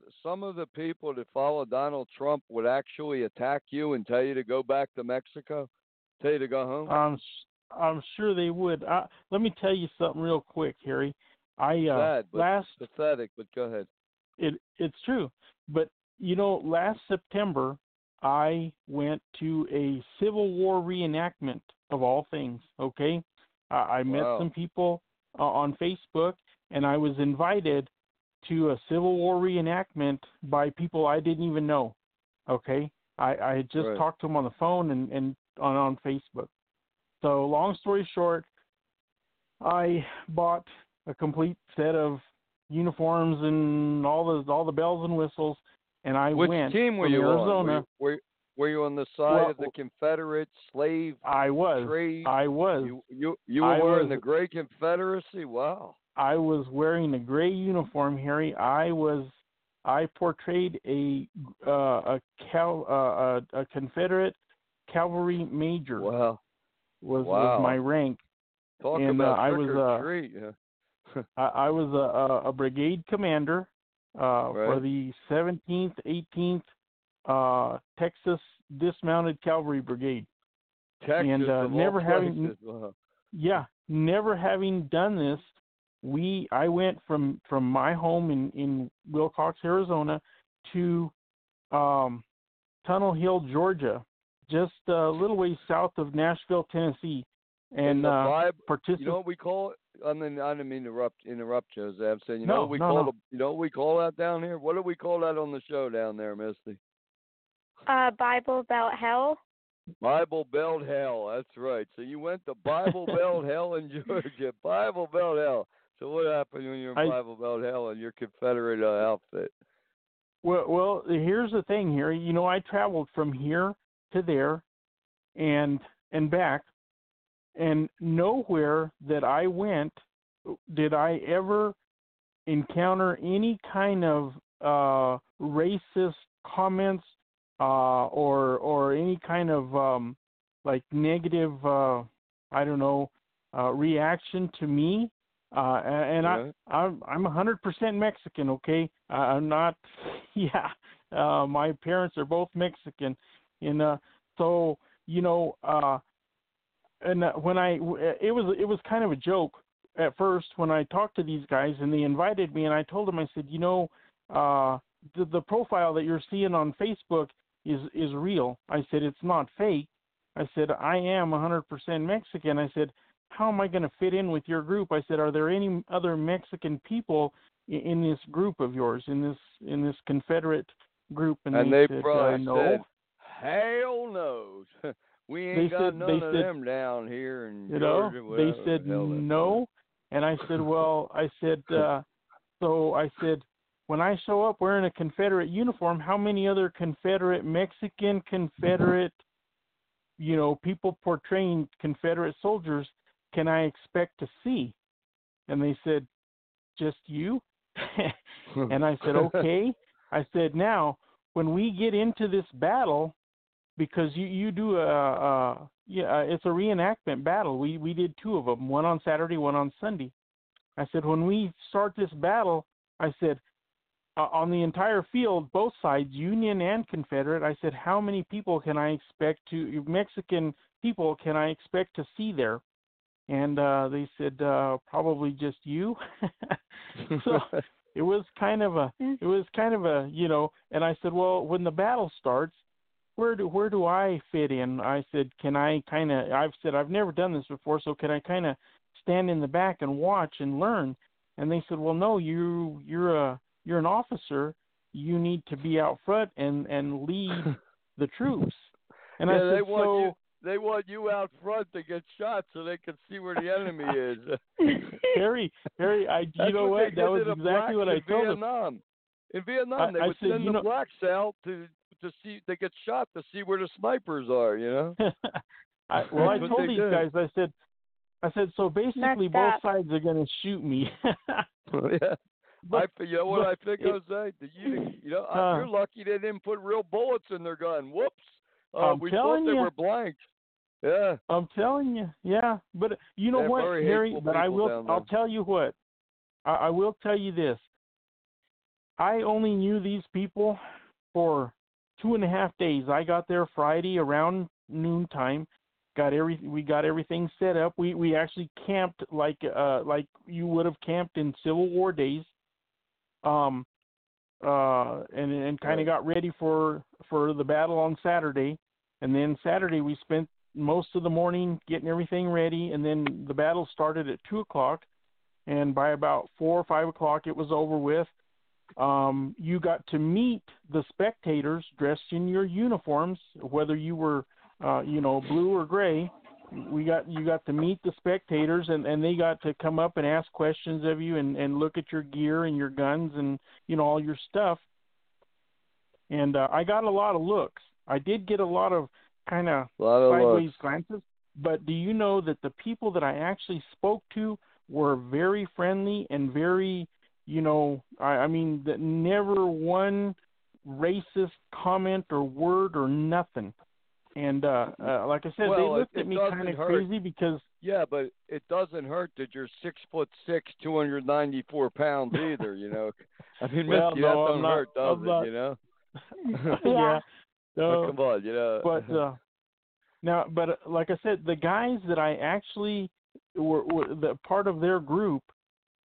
Speaker 2: Of some of the people that follow Donald Trump would actually attack you and tell you to go back to Mexico, tell you to go home.
Speaker 5: I'm I'm sure they would. Uh, let me tell you something real quick, Harry. I uh,
Speaker 2: sad, but
Speaker 5: last
Speaker 2: pathetic. But go ahead.
Speaker 5: it it's true, but you know, last September I went to a Civil War reenactment of all things. Okay, uh, I met
Speaker 2: Wow.
Speaker 5: some people uh, on Facebook, and I was invited to a Civil War reenactment by people I didn't even know. Okay, I, I had just
Speaker 2: Right.
Speaker 5: talked to them on the phone and, and on on Facebook. So long story short, I bought a complete set of uniforms and all the all the bells and whistles, and I
Speaker 2: Which
Speaker 5: went
Speaker 2: team were you
Speaker 5: Arizona.
Speaker 2: on? Were, were, were you on the side
Speaker 5: Well,
Speaker 2: of the Confederate slave
Speaker 5: I was.
Speaker 2: trade?
Speaker 5: I was.
Speaker 2: You you you
Speaker 5: I
Speaker 2: were in the Great Confederacy. Wow.
Speaker 5: I was wearing a gray uniform, Harry. I was. I portrayed a uh, a cal uh, a, a Confederate cavalry major
Speaker 2: Wow.
Speaker 5: was
Speaker 2: Wow.
Speaker 5: was my rank.
Speaker 2: Talk
Speaker 5: And, uh, I was,
Speaker 2: or
Speaker 5: uh,
Speaker 2: treat. Yeah.
Speaker 5: I, I was a, a, a brigade commander uh, for the 17th, 18th uh, Texas Dismounted Cavalry Brigade.
Speaker 2: Texas
Speaker 5: and, uh, never having-
Speaker 2: places.
Speaker 5: Yeah, never having done this, we I went from from my home in in Willcox, Arizona, to um, Tunnel Hill, Georgia, just a little ways south of Nashville, Tennessee,
Speaker 2: In
Speaker 5: and uh,
Speaker 2: Bible,
Speaker 5: participate.
Speaker 2: you know what we call it? I mean, I didn't mean to interrupt, interrupt you, Jose. I'm saying, you know
Speaker 5: No,
Speaker 2: what we
Speaker 5: no,
Speaker 2: call
Speaker 5: no.
Speaker 2: the, you know what we call that down here? What do we call that on the show down there, Misty?
Speaker 4: Uh, Bible Belt hell.
Speaker 2: Bible Belt Hell. That's right. So you went to Bible Belt Hell in Georgia. Bible Belt Hell. So what happened when you're in Bible Belt Hell and your Confederate uh, outfit?
Speaker 5: Well, well, here's the thing here. You know, I traveled from here to there, and and back, and nowhere that I went did I ever encounter any kind of uh, racist comments uh, or or any kind of um, like negative uh, I don't know uh, reaction to me. Uh, and
Speaker 2: Right.
Speaker 5: I I'm I'm 100% Mexican. Okay, uh, I'm not. Yeah, uh, my parents are both Mexican, and uh, so you know, uh, and uh, when I it was it was kind of a joke at first when I talked to these guys and they invited me and I told them I said you know uh, the the profile that you're seeing on Facebook is is real. I said it's not fake. I said I am 100% Mexican. I said how am I going to fit in with your group? I said are there any other Mexican people i- in this group of yours in this in this Confederate group? And,
Speaker 2: And
Speaker 5: they,
Speaker 2: they
Speaker 5: said
Speaker 2: probably
Speaker 5: uh, no.
Speaker 2: said, Hell no. we ain't
Speaker 5: They
Speaker 2: got
Speaker 5: said-
Speaker 2: none of
Speaker 5: said-
Speaker 2: them down here in
Speaker 5: you know they said no and i said well i said uh so i said when i show up wearing a confederate uniform how many other confederate mexican confederate you know people portraying confederate soldiers can i expect to see and they said just you and I said, okay. I said, now when we get into this battle, because you you do a, a yeah, it's a reenactment battle. We we did two of them, one on Saturday, one on Sunday. I said, when we start this battle, I said, uh, on the entire field, both sides, Union and Confederate, I said, how many people can I expect to Mexican people can I expect to see there? And uh, they said, uh, probably just you. so it was kind of a
Speaker 4: Mm.
Speaker 5: it was kind of a you know and i said well when the battle starts where do where do i fit in i said can i kind of i've said i've never done this before so can i kind of stand in the back and watch and learn and they said well no you you're a you're an officer you need to be out front and and lead the troops. And
Speaker 2: yeah,
Speaker 5: I said,
Speaker 2: they want
Speaker 5: so
Speaker 2: you. They want you out front to get shot so they can see where the enemy is.
Speaker 5: Harry, Harry, I
Speaker 2: That's
Speaker 5: you know
Speaker 2: what?
Speaker 5: what? That was
Speaker 2: to the
Speaker 5: exactly
Speaker 2: blacks
Speaker 5: what I
Speaker 2: in
Speaker 5: told him.
Speaker 2: Vietnam. In Vietnam, they
Speaker 5: I
Speaker 2: would
Speaker 5: said,
Speaker 2: send the
Speaker 5: know-
Speaker 2: blacks out to to see they get shot to see where the snipers are. You know.
Speaker 5: I, well, I told these
Speaker 2: did.
Speaker 5: guys, I said, I said, so basically both
Speaker 4: up.
Speaker 5: sides are going to shoot me.
Speaker 2: yeah.
Speaker 5: But-
Speaker 2: I, you know what
Speaker 5: but
Speaker 2: I think,
Speaker 5: it-
Speaker 2: Jose? That you, you know, uh, you're lucky they didn't put real bullets in their gun. Whoops. Uh,
Speaker 5: I'm
Speaker 2: we thought they
Speaker 5: you.
Speaker 2: were blank. Yeah.
Speaker 5: I'm telling you, yeah. But you know
Speaker 2: They're
Speaker 5: what, Harry? But I will. I'll tell you what. I, I will tell you this. I only knew these people for two and a half days. I got there Friday around noontime. Got every we got everything set up. We we actually camped like uh like you would have camped in Civil War days. Um uh and and kind of got ready for for the battle on Saturday. And then Saturday we spent most of the morning getting everything ready, and then the battle started at two o'clock. And by about four or five o'clock, it was over with. Um, you got to meet the spectators dressed in your uniforms, whether you were, uh, you know, blue or gray. We got you got to meet the spectators, and and they got to come up and ask questions of you, and and look at your gear and your guns and you know all your stuff. And uh, I got a lot of looks. I did get a lot of kind of
Speaker 2: A lot of
Speaker 5: sideways
Speaker 2: looks.
Speaker 5: glances. But do you know that the people that I actually spoke to were very friendly and very, you know, I, I mean, that never one racist comment or word or nothing. And uh, uh like I said,
Speaker 2: Well,
Speaker 5: they looked
Speaker 2: it
Speaker 5: at me kind of crazy because
Speaker 2: Yeah, but it doesn't hurt that you're six foot six, two hundred ninety four pounds either. You know. I mean,
Speaker 5: Well, no,
Speaker 2: that don't
Speaker 5: not-
Speaker 2: hurt, does
Speaker 5: I'm
Speaker 2: it?
Speaker 5: not-
Speaker 2: You know.
Speaker 5: yeah. No,
Speaker 2: come on, you know.
Speaker 5: but uh now but uh, like i said the guys that i actually were, were the part of their group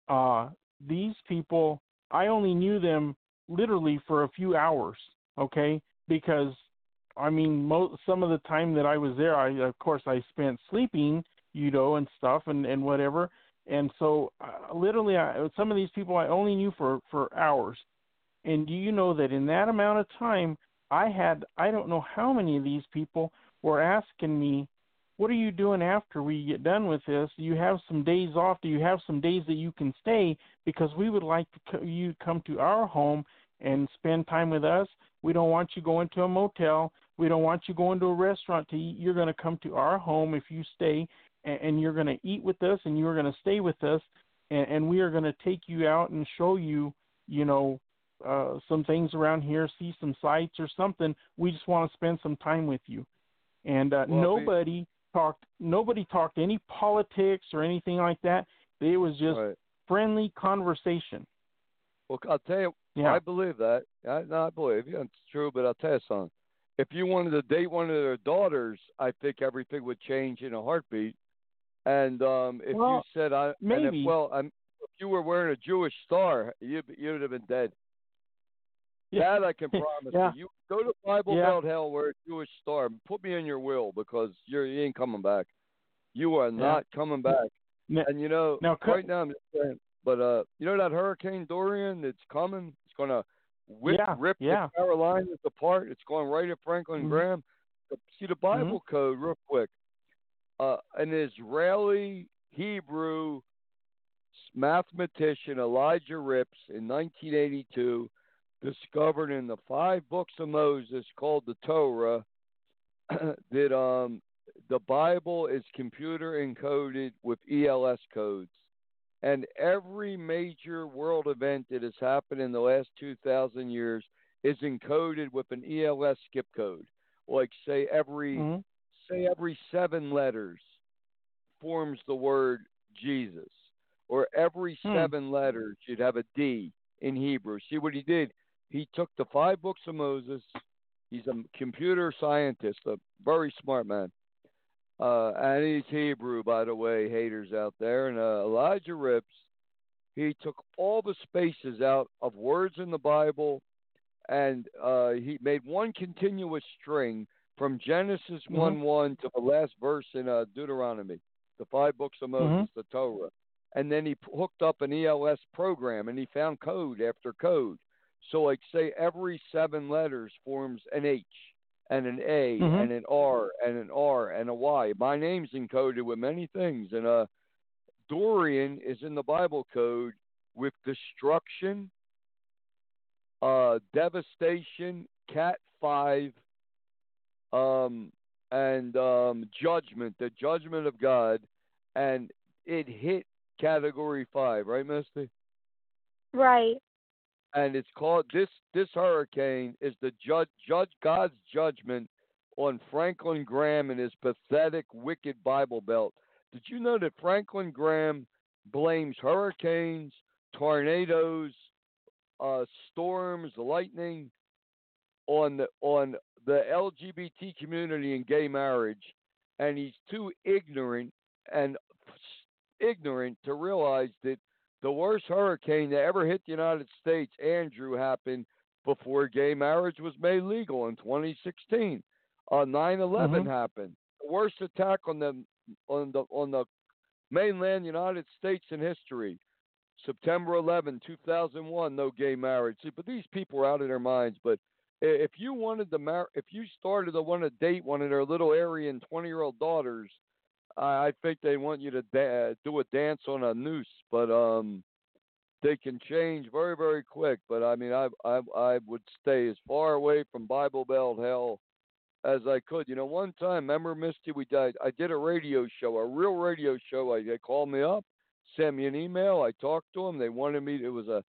Speaker 5: uh these people i only knew them literally for a few hours okay? Because i mean mo- some of the time that i was there i of course i spent sleeping you know and stuff and and whatever. And so uh, literally I, some of these people i only knew for for hours. And do you know that in that amount of time I had I don't know how many of these people were asking me, "What are you doing after we get done with this? Do you have some days off? Do you have some days that you can stay? Because we would like to co- you to come to our home and spend time with us. We don't want you going to a motel. We don't want you going to a restaurant to eat. You're going to come to our home if you stay, and, and you're going to eat with us, and you're going to stay with us, and, and we are going to take you out and show you, you know, uh, some things around here, see some sights or something. We just want to spend some time with you. And uh,
Speaker 2: Well,
Speaker 5: nobody talked. Nobody talked any politics or anything like that. It was just
Speaker 2: right.
Speaker 5: friendly conversation.
Speaker 2: Well, I'll tell you,
Speaker 5: Yeah.
Speaker 2: I believe that. I, no, I believe you. It's true, but I'll tell you something. If you wanted to date one of their daughters, I think everything would change in a heartbeat. And um, if you said, "I," and
Speaker 5: maybe.
Speaker 2: if, well, I'm, if you were wearing a Jewish star, you you'd have been dead. That I can promise
Speaker 5: Yeah.
Speaker 2: you. You go to Bible
Speaker 5: Yeah.
Speaker 2: Belt Hell, where a Jewish star. Put me in your will because you're you ain't coming back. You are not coming back. And you know,
Speaker 5: now,
Speaker 2: right now I'm just saying, but uh, you know that Hurricane Dorian that's coming? It's gonna whip,
Speaker 5: Yeah,
Speaker 2: rip
Speaker 5: yeah.
Speaker 2: the Carolinas apart. It's going right at Franklin
Speaker 5: Mhm.
Speaker 2: Graham. See the Bible code real quick. Uh, an Israeli Hebrew mathematician Elijah Rips in 1982 discovered in the five books of Moses called the Torah that um the Bible is computer encoded with ELS codes. And every major world event that has happened in the last 2,000 years is encoded with an ELS skip code. Like, say, every
Speaker 5: Mhm.
Speaker 2: say every seven letters forms the word Jesus, or every
Speaker 5: Hmm.
Speaker 2: seven letters you'd have a D in Hebrew. See what he did? He took the five books of Moses. He's a computer scientist, a very smart man. Uh, and he's Hebrew, by the way, haters out there. And uh, Elijah Rips, he took all the spaces out of words in the Bible, and uh, he made one continuous string from Genesis
Speaker 5: Mhm.
Speaker 2: 1 1 to the last verse in uh, Deuteronomy, the five books of Moses, the Torah. And then he hooked up an ELS program and he found code after code. So, like, say, every seven letters forms an H, and an A
Speaker 5: Mhm.
Speaker 2: and an R and an R and a Y. My name's encoded with many things, and uh, Dorian is in the Bible code with destruction, uh, devastation, Cat Five, um, and um, judgment, the judgment of God, and it hit Category Five, right, Misty?
Speaker 4: Right.
Speaker 2: And it's called this this hurricane is the judge judge God's judgment on Franklin Graham and his pathetic wicked Bible Belt. Did you know that Franklin Graham blames hurricanes, tornadoes, uh, storms, lightning on the on the LGBT community and gay marriage, and he's too ignorant and ignorant to realize that the worst hurricane that ever hit the United States, Andrew, happened before gay marriage was made legal in 2016. Uh, 9/11
Speaker 5: Mhm.
Speaker 2: happened. The worst attack on the on the on the mainland United States in history. September 11, 2001, no gay marriage. See, but these people are out of their minds. But if you wanted to mar- if you started to want to date one of their little Aryan 20 year old daughters, I, I think they want you to da- do a dance on a noose. But um, they can change very very quick. But I mean, I I I would stay as far away from Bible Belt hell as I could. You know, one time, remember Misty, we did I did a radio show, a real radio show. I they called me up, sent me an email. I talked to them. They wanted me. It was a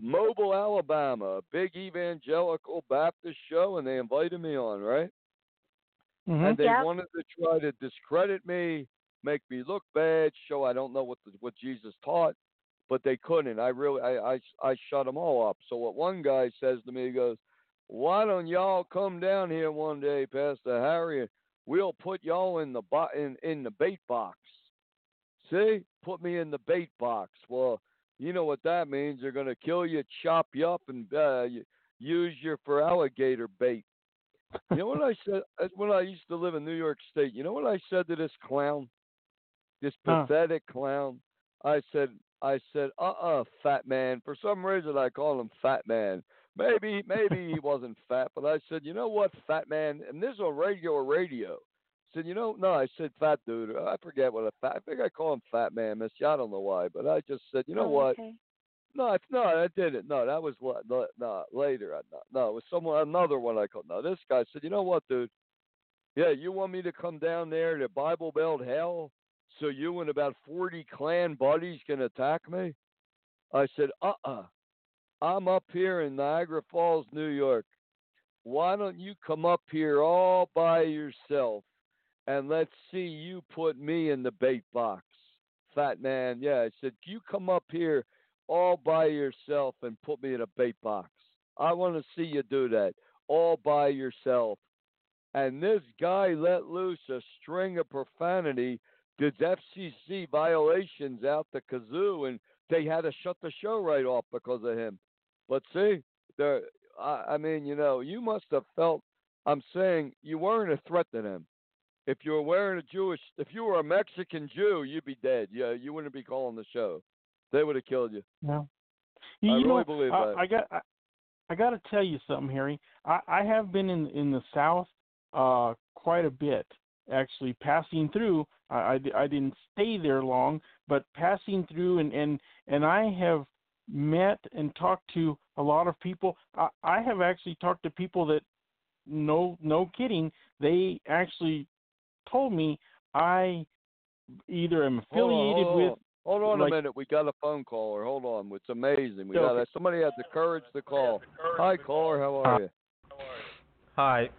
Speaker 2: Mobile, Alabama, a big evangelical Baptist show, and they invited me on. Right
Speaker 5: Mhm.
Speaker 2: and they
Speaker 4: Yep.
Speaker 2: wanted to try to discredit me, make me look bad, show I don't know what the, what Jesus taught, but they couldn't. I really I, I I shut them all up. So what one guy says to me, he goes, "Why don't y'all come down here one day, Pastor Harry? We'll put y'all in the bo- in in the bait box. See, put me in the bait box. Well, you know what that means? They're gonna kill you, chop you up, and uh, use you for alligator bait." You know what I said uh, when I used to live in New York State? You know what I said to this clown, this
Speaker 5: Huh.
Speaker 2: pathetic clown? I said, I said, uh-uh, fat man. For some reason, I called him fat man. Maybe, maybe he wasn't fat, but I said, you know what, fat man? And this is on regular radio. I said, you know, no, I said fat dude. I forget what a fat. I think I call him fat man, Miss. I don't know why, but I just said, you know
Speaker 4: Oh,
Speaker 2: what?
Speaker 4: Okay.
Speaker 2: No, it's not. I didn't. No, that was la- no, no later. I, no, it was someone another one I called. No, this guy said, you know what, dude? Yeah, you want me to come down there to Bible Belt hell so you and about forty Klan buddies can attack me? I said, uh uh-uh. uh. i am up here in Niagara Falls, New York. Why don't you come up here all by yourself and let's see you put me in the bait box? Fat man, yeah. I said, you come up here all by yourself and put me in a bait box. I want to see you do that all by yourself. And this guy let loose a string of profanity, did FCC violations out the kazoo, and they had to shut the show right off because of him. But see, there, I, I mean, you know, you must have felt. I'm saying you weren't a threat to them. If you were wearing a Jewish, if you were a Mexican Jew, you'd be dead. Yeah, you wouldn't be calling the show. They would have killed you.
Speaker 5: No.
Speaker 2: I
Speaker 5: You, you
Speaker 2: really
Speaker 5: know,
Speaker 2: believe
Speaker 5: I,
Speaker 2: that.
Speaker 5: I got I, I got to tell you something, Harry. I, I have been in in the South uh quite a bit actually passing through. I, I, I didn't stay there long, but passing through and and and I have met and talked to a lot of people. I, I have actually talked to people that no no kidding, they actually told me I either am
Speaker 2: Hold on,
Speaker 5: affiliated
Speaker 2: hold
Speaker 5: with
Speaker 2: on. Hold on
Speaker 5: like-
Speaker 2: a minute. We got a phone caller. Hold on. It's amazing. We
Speaker 5: Okay.
Speaker 2: got somebody had the courage to call. Hi, caller. How are you?
Speaker 6: Hi.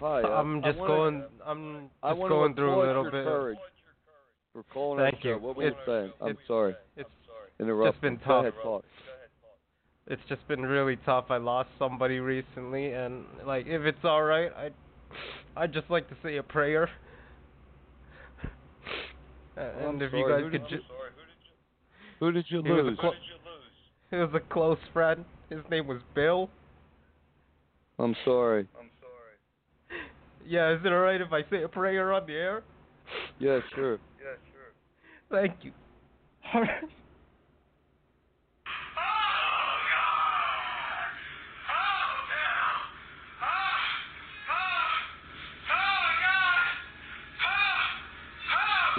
Speaker 2: Hi. uh,
Speaker 6: I'm
Speaker 2: I
Speaker 6: just
Speaker 2: wanna-
Speaker 6: going. I'm
Speaker 2: I
Speaker 6: just
Speaker 2: want
Speaker 6: going
Speaker 2: to
Speaker 6: through a little
Speaker 2: your
Speaker 6: bit.
Speaker 2: courage for calling
Speaker 6: Thank
Speaker 2: our show.
Speaker 6: you.
Speaker 2: What were you saying? I'm sorry.
Speaker 6: It's
Speaker 2: Interrupt.
Speaker 6: been
Speaker 2: Go
Speaker 6: tough.
Speaker 2: ahead, talk.
Speaker 6: it's just been really tough. I lost somebody recently, and like if it's all right, I I'd just like to say a prayer. Uh,
Speaker 2: I'm
Speaker 6: if
Speaker 2: sorry,
Speaker 6: you
Speaker 2: who
Speaker 6: guys
Speaker 2: did
Speaker 6: could
Speaker 2: you-
Speaker 6: just,
Speaker 2: Who did you
Speaker 6: he was
Speaker 2: lose?
Speaker 6: a clo- he was a close friend. His name was Bill.
Speaker 2: I'm sorry. I'm sorry.
Speaker 6: Yeah, is it alright if I say a prayer on the air?
Speaker 2: Yeah, sure. Yeah, sure.
Speaker 6: Thank you.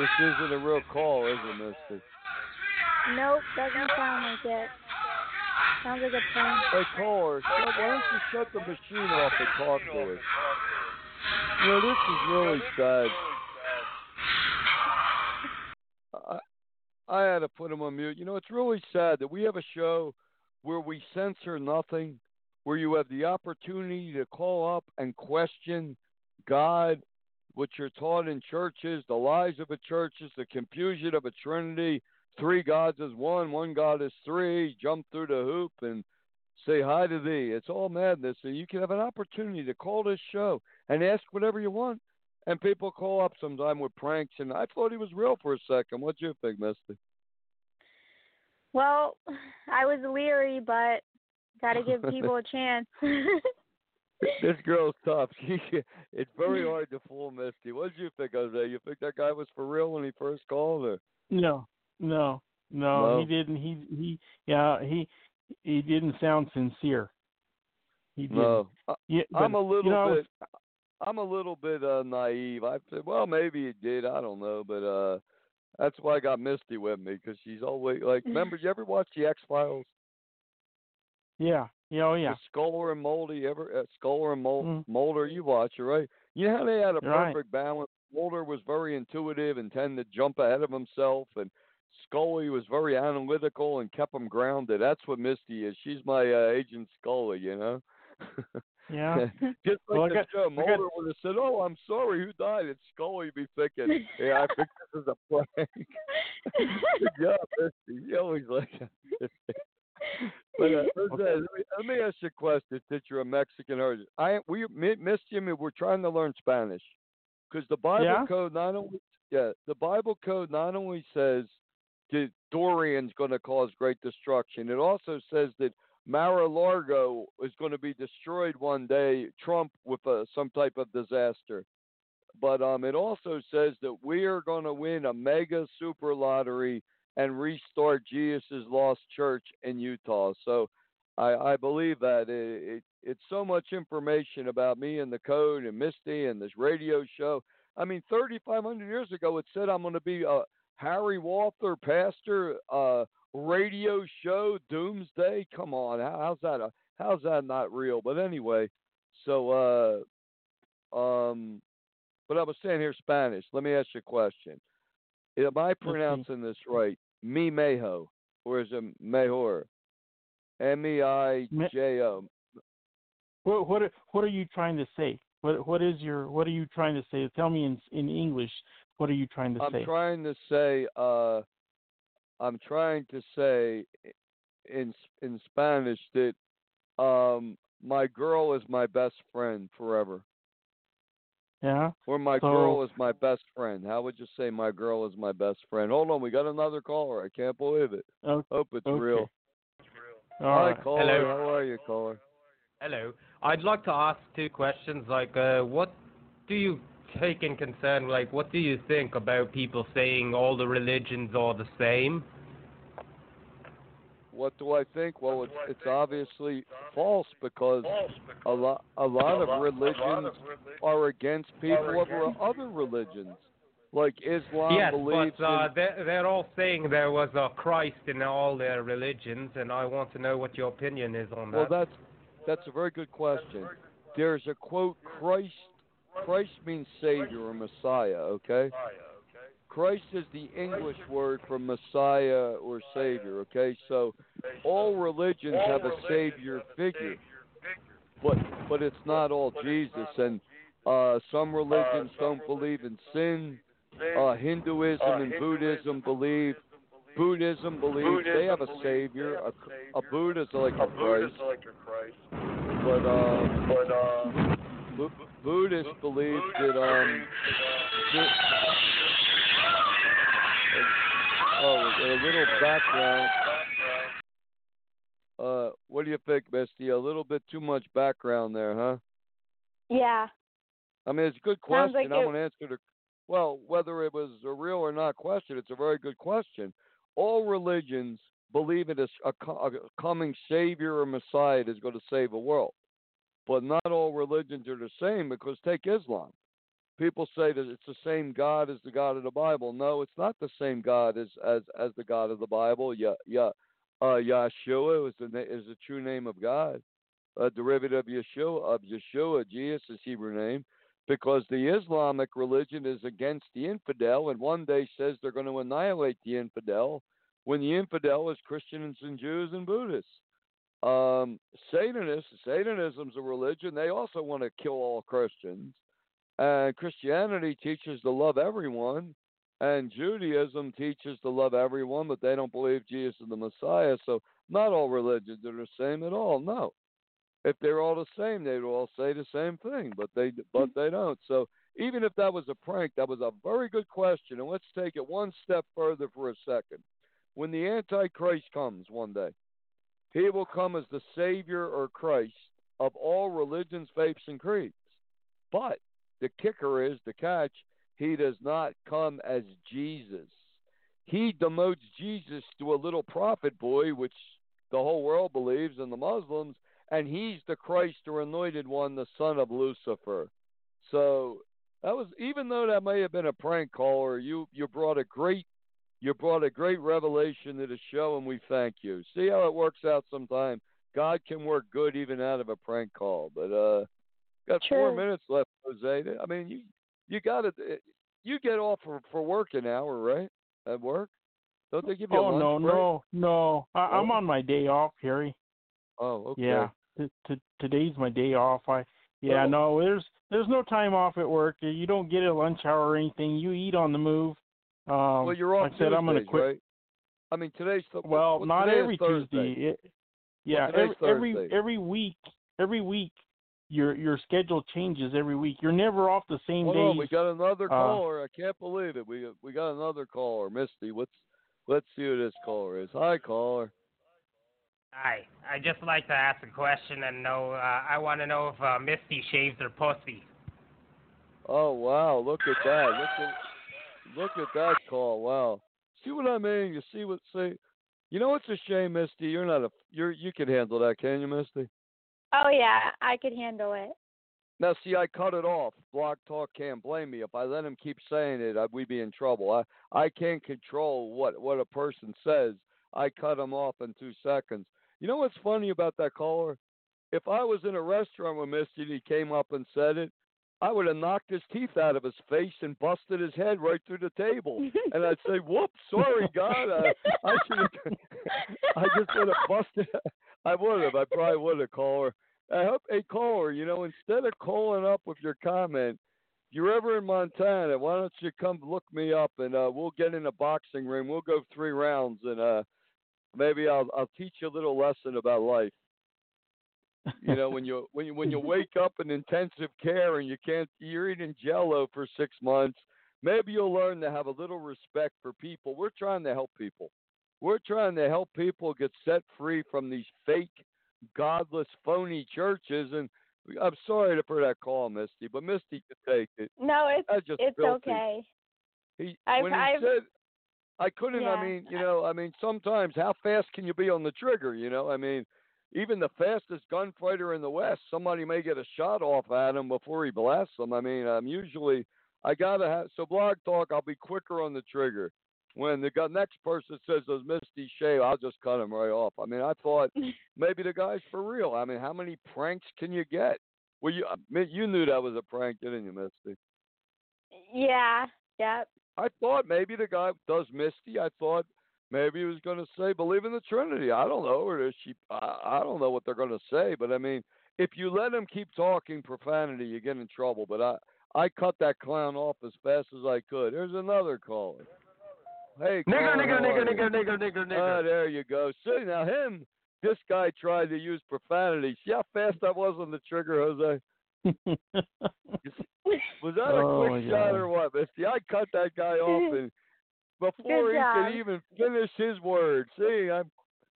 Speaker 2: This isn't a real call, is it, Misty?
Speaker 4: Nope, doesn't sound like it. Sounds like a prank.
Speaker 2: Hey, caller, why don't you shut the machine off and talk to us? You know, this is really sad. I, I had to put him on mute. You know, it's really sad that we have a show where we censor nothing, where you have the opportunity to call up and question God, what you're taught in churches, the lies of the churches, the confusion of a Trinity, three gods is one, one God is three, jump through the hoop and say hi to thee. It's all madness. And you can have an opportunity to call this show and ask whatever you want. And people call up sometime with pranks, and I thought he was real for a second. What'd you think, Misty?
Speaker 4: Well, I was leery, but got to give people a chance.
Speaker 2: this girl's tough. She, it's very hard to fool Misty. What did you think, Jose? You think that guy was for real when he first called, her?
Speaker 5: No, no, no,
Speaker 2: No?
Speaker 5: he didn't. He he yeah he he didn't sound sincere. He didn't.
Speaker 2: no?
Speaker 5: Yeah,
Speaker 2: I'm a little
Speaker 5: you know, I was-
Speaker 2: bit. I'm a little bit uh, naive. I said, well, maybe he did. I don't know, but uh, that's why I got Misty with me because she's always like. Remember, you ever watch the X Files?
Speaker 5: Yeah. Yeah. Oh yeah.
Speaker 2: The and Mulder, you ever uh, Scully and Mul-
Speaker 5: Mm.
Speaker 2: Mulder? You watch it, right? You know how they had a
Speaker 5: Right.
Speaker 2: perfect balance. Mulder was very intuitive and tended to jump ahead of himself, and Scully was very analytical and kept him grounded. That's what Misty is. She's my uh, Agent Scully, you know.
Speaker 5: Yeah.
Speaker 2: Just like
Speaker 5: Well,
Speaker 2: the
Speaker 5: got-
Speaker 2: show,
Speaker 5: I got-
Speaker 2: Mulder would have said, "Oh, I'm sorry, who died?" And Scully be thinking, "Yeah, I think this is a prank." Good job, Misty. You always like that. But uh, listen, let, me, let me ask you a question since you're a Mexican origin. I we Miss Jimmy, we're trying to learn Spanish because the Bible
Speaker 5: Yeah?
Speaker 2: code not only yeah the Bible code not only says that Dorian's going to cause great destruction, it also says that Mar-a-Largo is going to be destroyed one day. Trump with uh, some type of disaster. But um, it also says that we are going to win a mega super lottery and restart Jesus' lost church in Utah. So I, I believe that it, it, it's so much information about me and the code and Misty and this radio show. I mean, 3,500 years ago, it said I'm going to be a Harry Walther pastor, uh, radio show, Doomsday. Come on, how, how's that? A, how's that not real? But anyway, so uh, um, but I was saying here Spanish. Let me ask you a question. Am I pronouncing this right? Me mejo, or is it mejor? M e i j o.
Speaker 5: What what are, what are you trying to say? What what is your what are you trying to say? Tell me in in English. What are you trying to
Speaker 2: I'm
Speaker 5: say?
Speaker 2: trying to say. Uh, I'm trying to say in in Spanish that um, my girl is my best friend forever,
Speaker 5: yeah.
Speaker 2: or my
Speaker 5: So-
Speaker 2: girl is my best friend. How would you say my girl is my best friend? Hold on, we got another caller. I can't believe it.
Speaker 5: Okay.
Speaker 2: Hope it's
Speaker 5: okay.
Speaker 2: real.
Speaker 5: All
Speaker 2: Hi,
Speaker 5: right.
Speaker 2: caller.
Speaker 6: Hello.
Speaker 2: How are you, caller?
Speaker 6: Hello. I'd like to ask two questions. Like, uh, what do you take in concern? Like, what do you think about people saying all the religions are the same?
Speaker 2: What do I think? Well, it's it's obviously false because a lot a lot of religions are against people of other religions, like Islam
Speaker 6: yes,
Speaker 2: believes
Speaker 6: but uh,
Speaker 2: in.
Speaker 6: they're, they're all saying there was a Christ in all their religions, and I want to know what your opinion is on that.
Speaker 2: Well, that's that's a very good question. There's a quote: Christ Christ means Savior or Messiah. Okay. Christ is the English word for Messiah or Savior. Okay, so all religions have a Savior figure, but but it's not all Jesus. And uh, some religions don't believe in sin. Uh, Hinduism and Buddhism believe. Buddhism believes they have a Savior. A, a Buddha's like a Christ. But uh, Bu- Buddhists believe that um. Oh, a little background. Uh, what do you think, Misty? A little bit too much background there, huh?
Speaker 4: yeah.
Speaker 2: I mean, it's a good question.
Speaker 4: like
Speaker 2: I
Speaker 4: it-
Speaker 2: want to answer the. Well, whether it was a real or not question, it's a very good question. All religions believe in a, a a coming Savior or Messiah that's going to save the world, but not all religions are the same. Because take Islam. People say that it's the same God as the God of the Bible. No, it's not the same God as as as the God of the Bible. Yeah, yeah. Uh, Yeshua is the is the true name of God, a derivative of Yeshua of Yeshua, Jesus' Hebrew name, because the Islamic religion is against the infidel, and one day says they're going to annihilate the infidel, when the infidel is Christians and Jews and Buddhists. Um, Satanists, Satanism's a religion. They also want to kill all Christians. And Christianity teaches to love everyone, and Judaism teaches to love everyone, but they don't believe Jesus is the Messiah. So not all religions are the same at all. No, if they're all the same, they'd all say the same thing, but they but hmm. they don't. So even if that was a prank, that was a very good question. And let's take it one step further for a second. When the Antichrist comes one day, he will come as the Savior or Christ of all religions, faiths, and creeds. But the kicker is the catch, he does not come as Jesus. He demotes Jesus to a little prophet boy, which the whole world believes, and the Muslims, and he's the Christ or anointed one, the son of Lucifer. So that was even though that may have been a prank caller, you you brought a great you brought a great revelation to the show, and we thank you. See how it works out sometime. God can work good even out of a prank call. But uh, got four minutes left, Jose. I mean, you you got to you get off for for work an hour, right? At work, don't they give you a
Speaker 5: Oh
Speaker 2: lunch
Speaker 5: no,
Speaker 2: break?
Speaker 5: no, no. I, I'm
Speaker 2: Oh.
Speaker 5: on my day off, Harry.
Speaker 2: Oh, okay.
Speaker 5: Yeah. T- t- today's my day off. I yeah,
Speaker 2: Oh.
Speaker 5: no, there's there's no time off at work. You don't get a lunch hour or anything. You eat on the move. Um
Speaker 2: well, you're off
Speaker 5: like I said I'm gonna quit.
Speaker 2: right? I mean, today's th-
Speaker 5: Well,
Speaker 2: well,
Speaker 5: not
Speaker 2: today is
Speaker 5: every
Speaker 2: Thursday.
Speaker 5: Tuesday. It, yeah,
Speaker 2: today's
Speaker 5: every every every week, every week your your schedule changes every week. You're never off the same
Speaker 2: Hold
Speaker 5: days.
Speaker 2: on, we got another
Speaker 5: uh,
Speaker 2: caller. I can't believe it. We we got another caller, Misty. What's let's see who this caller is. Hi, caller.
Speaker 6: Hi, I just like to ask a question and know. Uh, I want to know if uh, Misty shaves her pussy.
Speaker 2: Oh wow, look at that. Look at look at that call. Wow. See what I mean? You see what say? You know what's a shame, Misty? You're not a you're you can handle that, can you, Misty?
Speaker 4: Oh yeah, I could handle it.
Speaker 2: Now, see, I cut it off. Blog Talk can't blame me. If I let him keep saying it, I, we'd be in trouble. I I can't control what what a person says. I cut him off in two seconds. You know what's funny about that caller? If I was in a restaurant with Misty and he came up and said it, I would have knocked his teeth out of his face and busted his head right through the table. And I'd say, "Whoops, sorry, God, I, I should have." I just would have busted. I would have. I probably would have called her. I hope a caller, you know, instead of calling up with your comment, if you're ever in Montana, why don't you come look me up and uh, we'll get in a boxing ring. We'll go three rounds and uh, maybe I'll I'll teach you a little lesson about life. You know, when you when you when you wake up in intensive care and you can't you're eating Jello for six months, maybe you'll learn to have a little respect for people. We're trying to help people. We're trying to help people get set free from these fake, godless, phony churches. And I'm sorry to for that call, Misty, but Misty could take it.
Speaker 4: no, it's
Speaker 2: That's just
Speaker 4: it's
Speaker 2: filthy.
Speaker 4: okay.
Speaker 2: He
Speaker 4: I've-
Speaker 2: when he
Speaker 4: I've-
Speaker 2: said, I couldn't.
Speaker 4: Yeah.
Speaker 2: I mean, you know, I mean, sometimes how fast can you be on the trigger? You know, I mean, even the fastest gunfighter in the West, somebody may get a shot off at him before he blasts them. I mean, I'm usually I gotta have so blog talk. I'll be quicker on the trigger. When the next person says those Misty shave, I'll just cut him right off. I mean, I thought maybe the guy's for real. I mean, how many pranks can you get? Well, you I mean, you knew that was a prank, didn't you, Misty?
Speaker 4: Yeah, yep.
Speaker 2: I thought maybe the guy does Misty. I thought maybe he was going to say believe in the Trinity. I don't know, or is she? I, I don't know what they're going to say. But I mean, if you let him keep talking profanity, you get in trouble. But I I cut that clown off as fast as I could. There's another caller. Hey,
Speaker 6: Nigger, nigger, nigger,
Speaker 2: you?
Speaker 6: nigger, nigger, nigger,
Speaker 2: Ah,
Speaker 6: nigger.
Speaker 2: there you go. See now him. This guy tried to use profanity. See how fast I was on the trigger, Jose. Was that a
Speaker 5: Oh,
Speaker 2: quick
Speaker 5: my
Speaker 2: shot or what, Misty? I cut that guy off and before he could even finish his word. See, I'm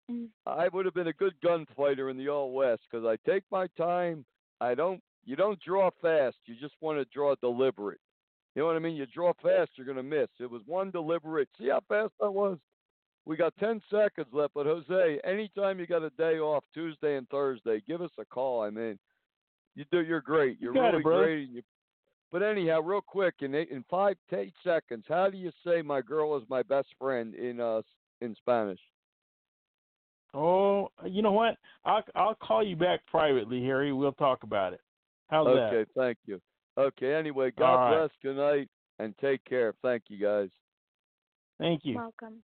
Speaker 4: Mm.
Speaker 2: I would have been a good gunfighter in the Old West because I take my time. I don't. You don't draw fast. You just want to draw deliberate. You know what I mean? You draw fast, you're gonna miss. It was one deliberate. See how fast that was? We got 10 seconds left, but Jose, anytime you got a day off, Tuesday and Thursday, give us a call. I mean, you do. You're great. You're
Speaker 5: got it,
Speaker 2: really
Speaker 5: brother.
Speaker 2: great. And you, But anyhow, real quick, in eight, in five to eight seconds, how do you say my girl is my best friend in uh in Spanish?
Speaker 5: Oh, you know what? I'll I'll call you back privately, Harry. We'll talk about it. How's
Speaker 2: okay,
Speaker 5: that?
Speaker 2: Okay, thank you. Okay, anyway, God
Speaker 5: All right.
Speaker 2: bless. Good night and take care. Thank you guys.
Speaker 5: Thank you.
Speaker 4: Welcome.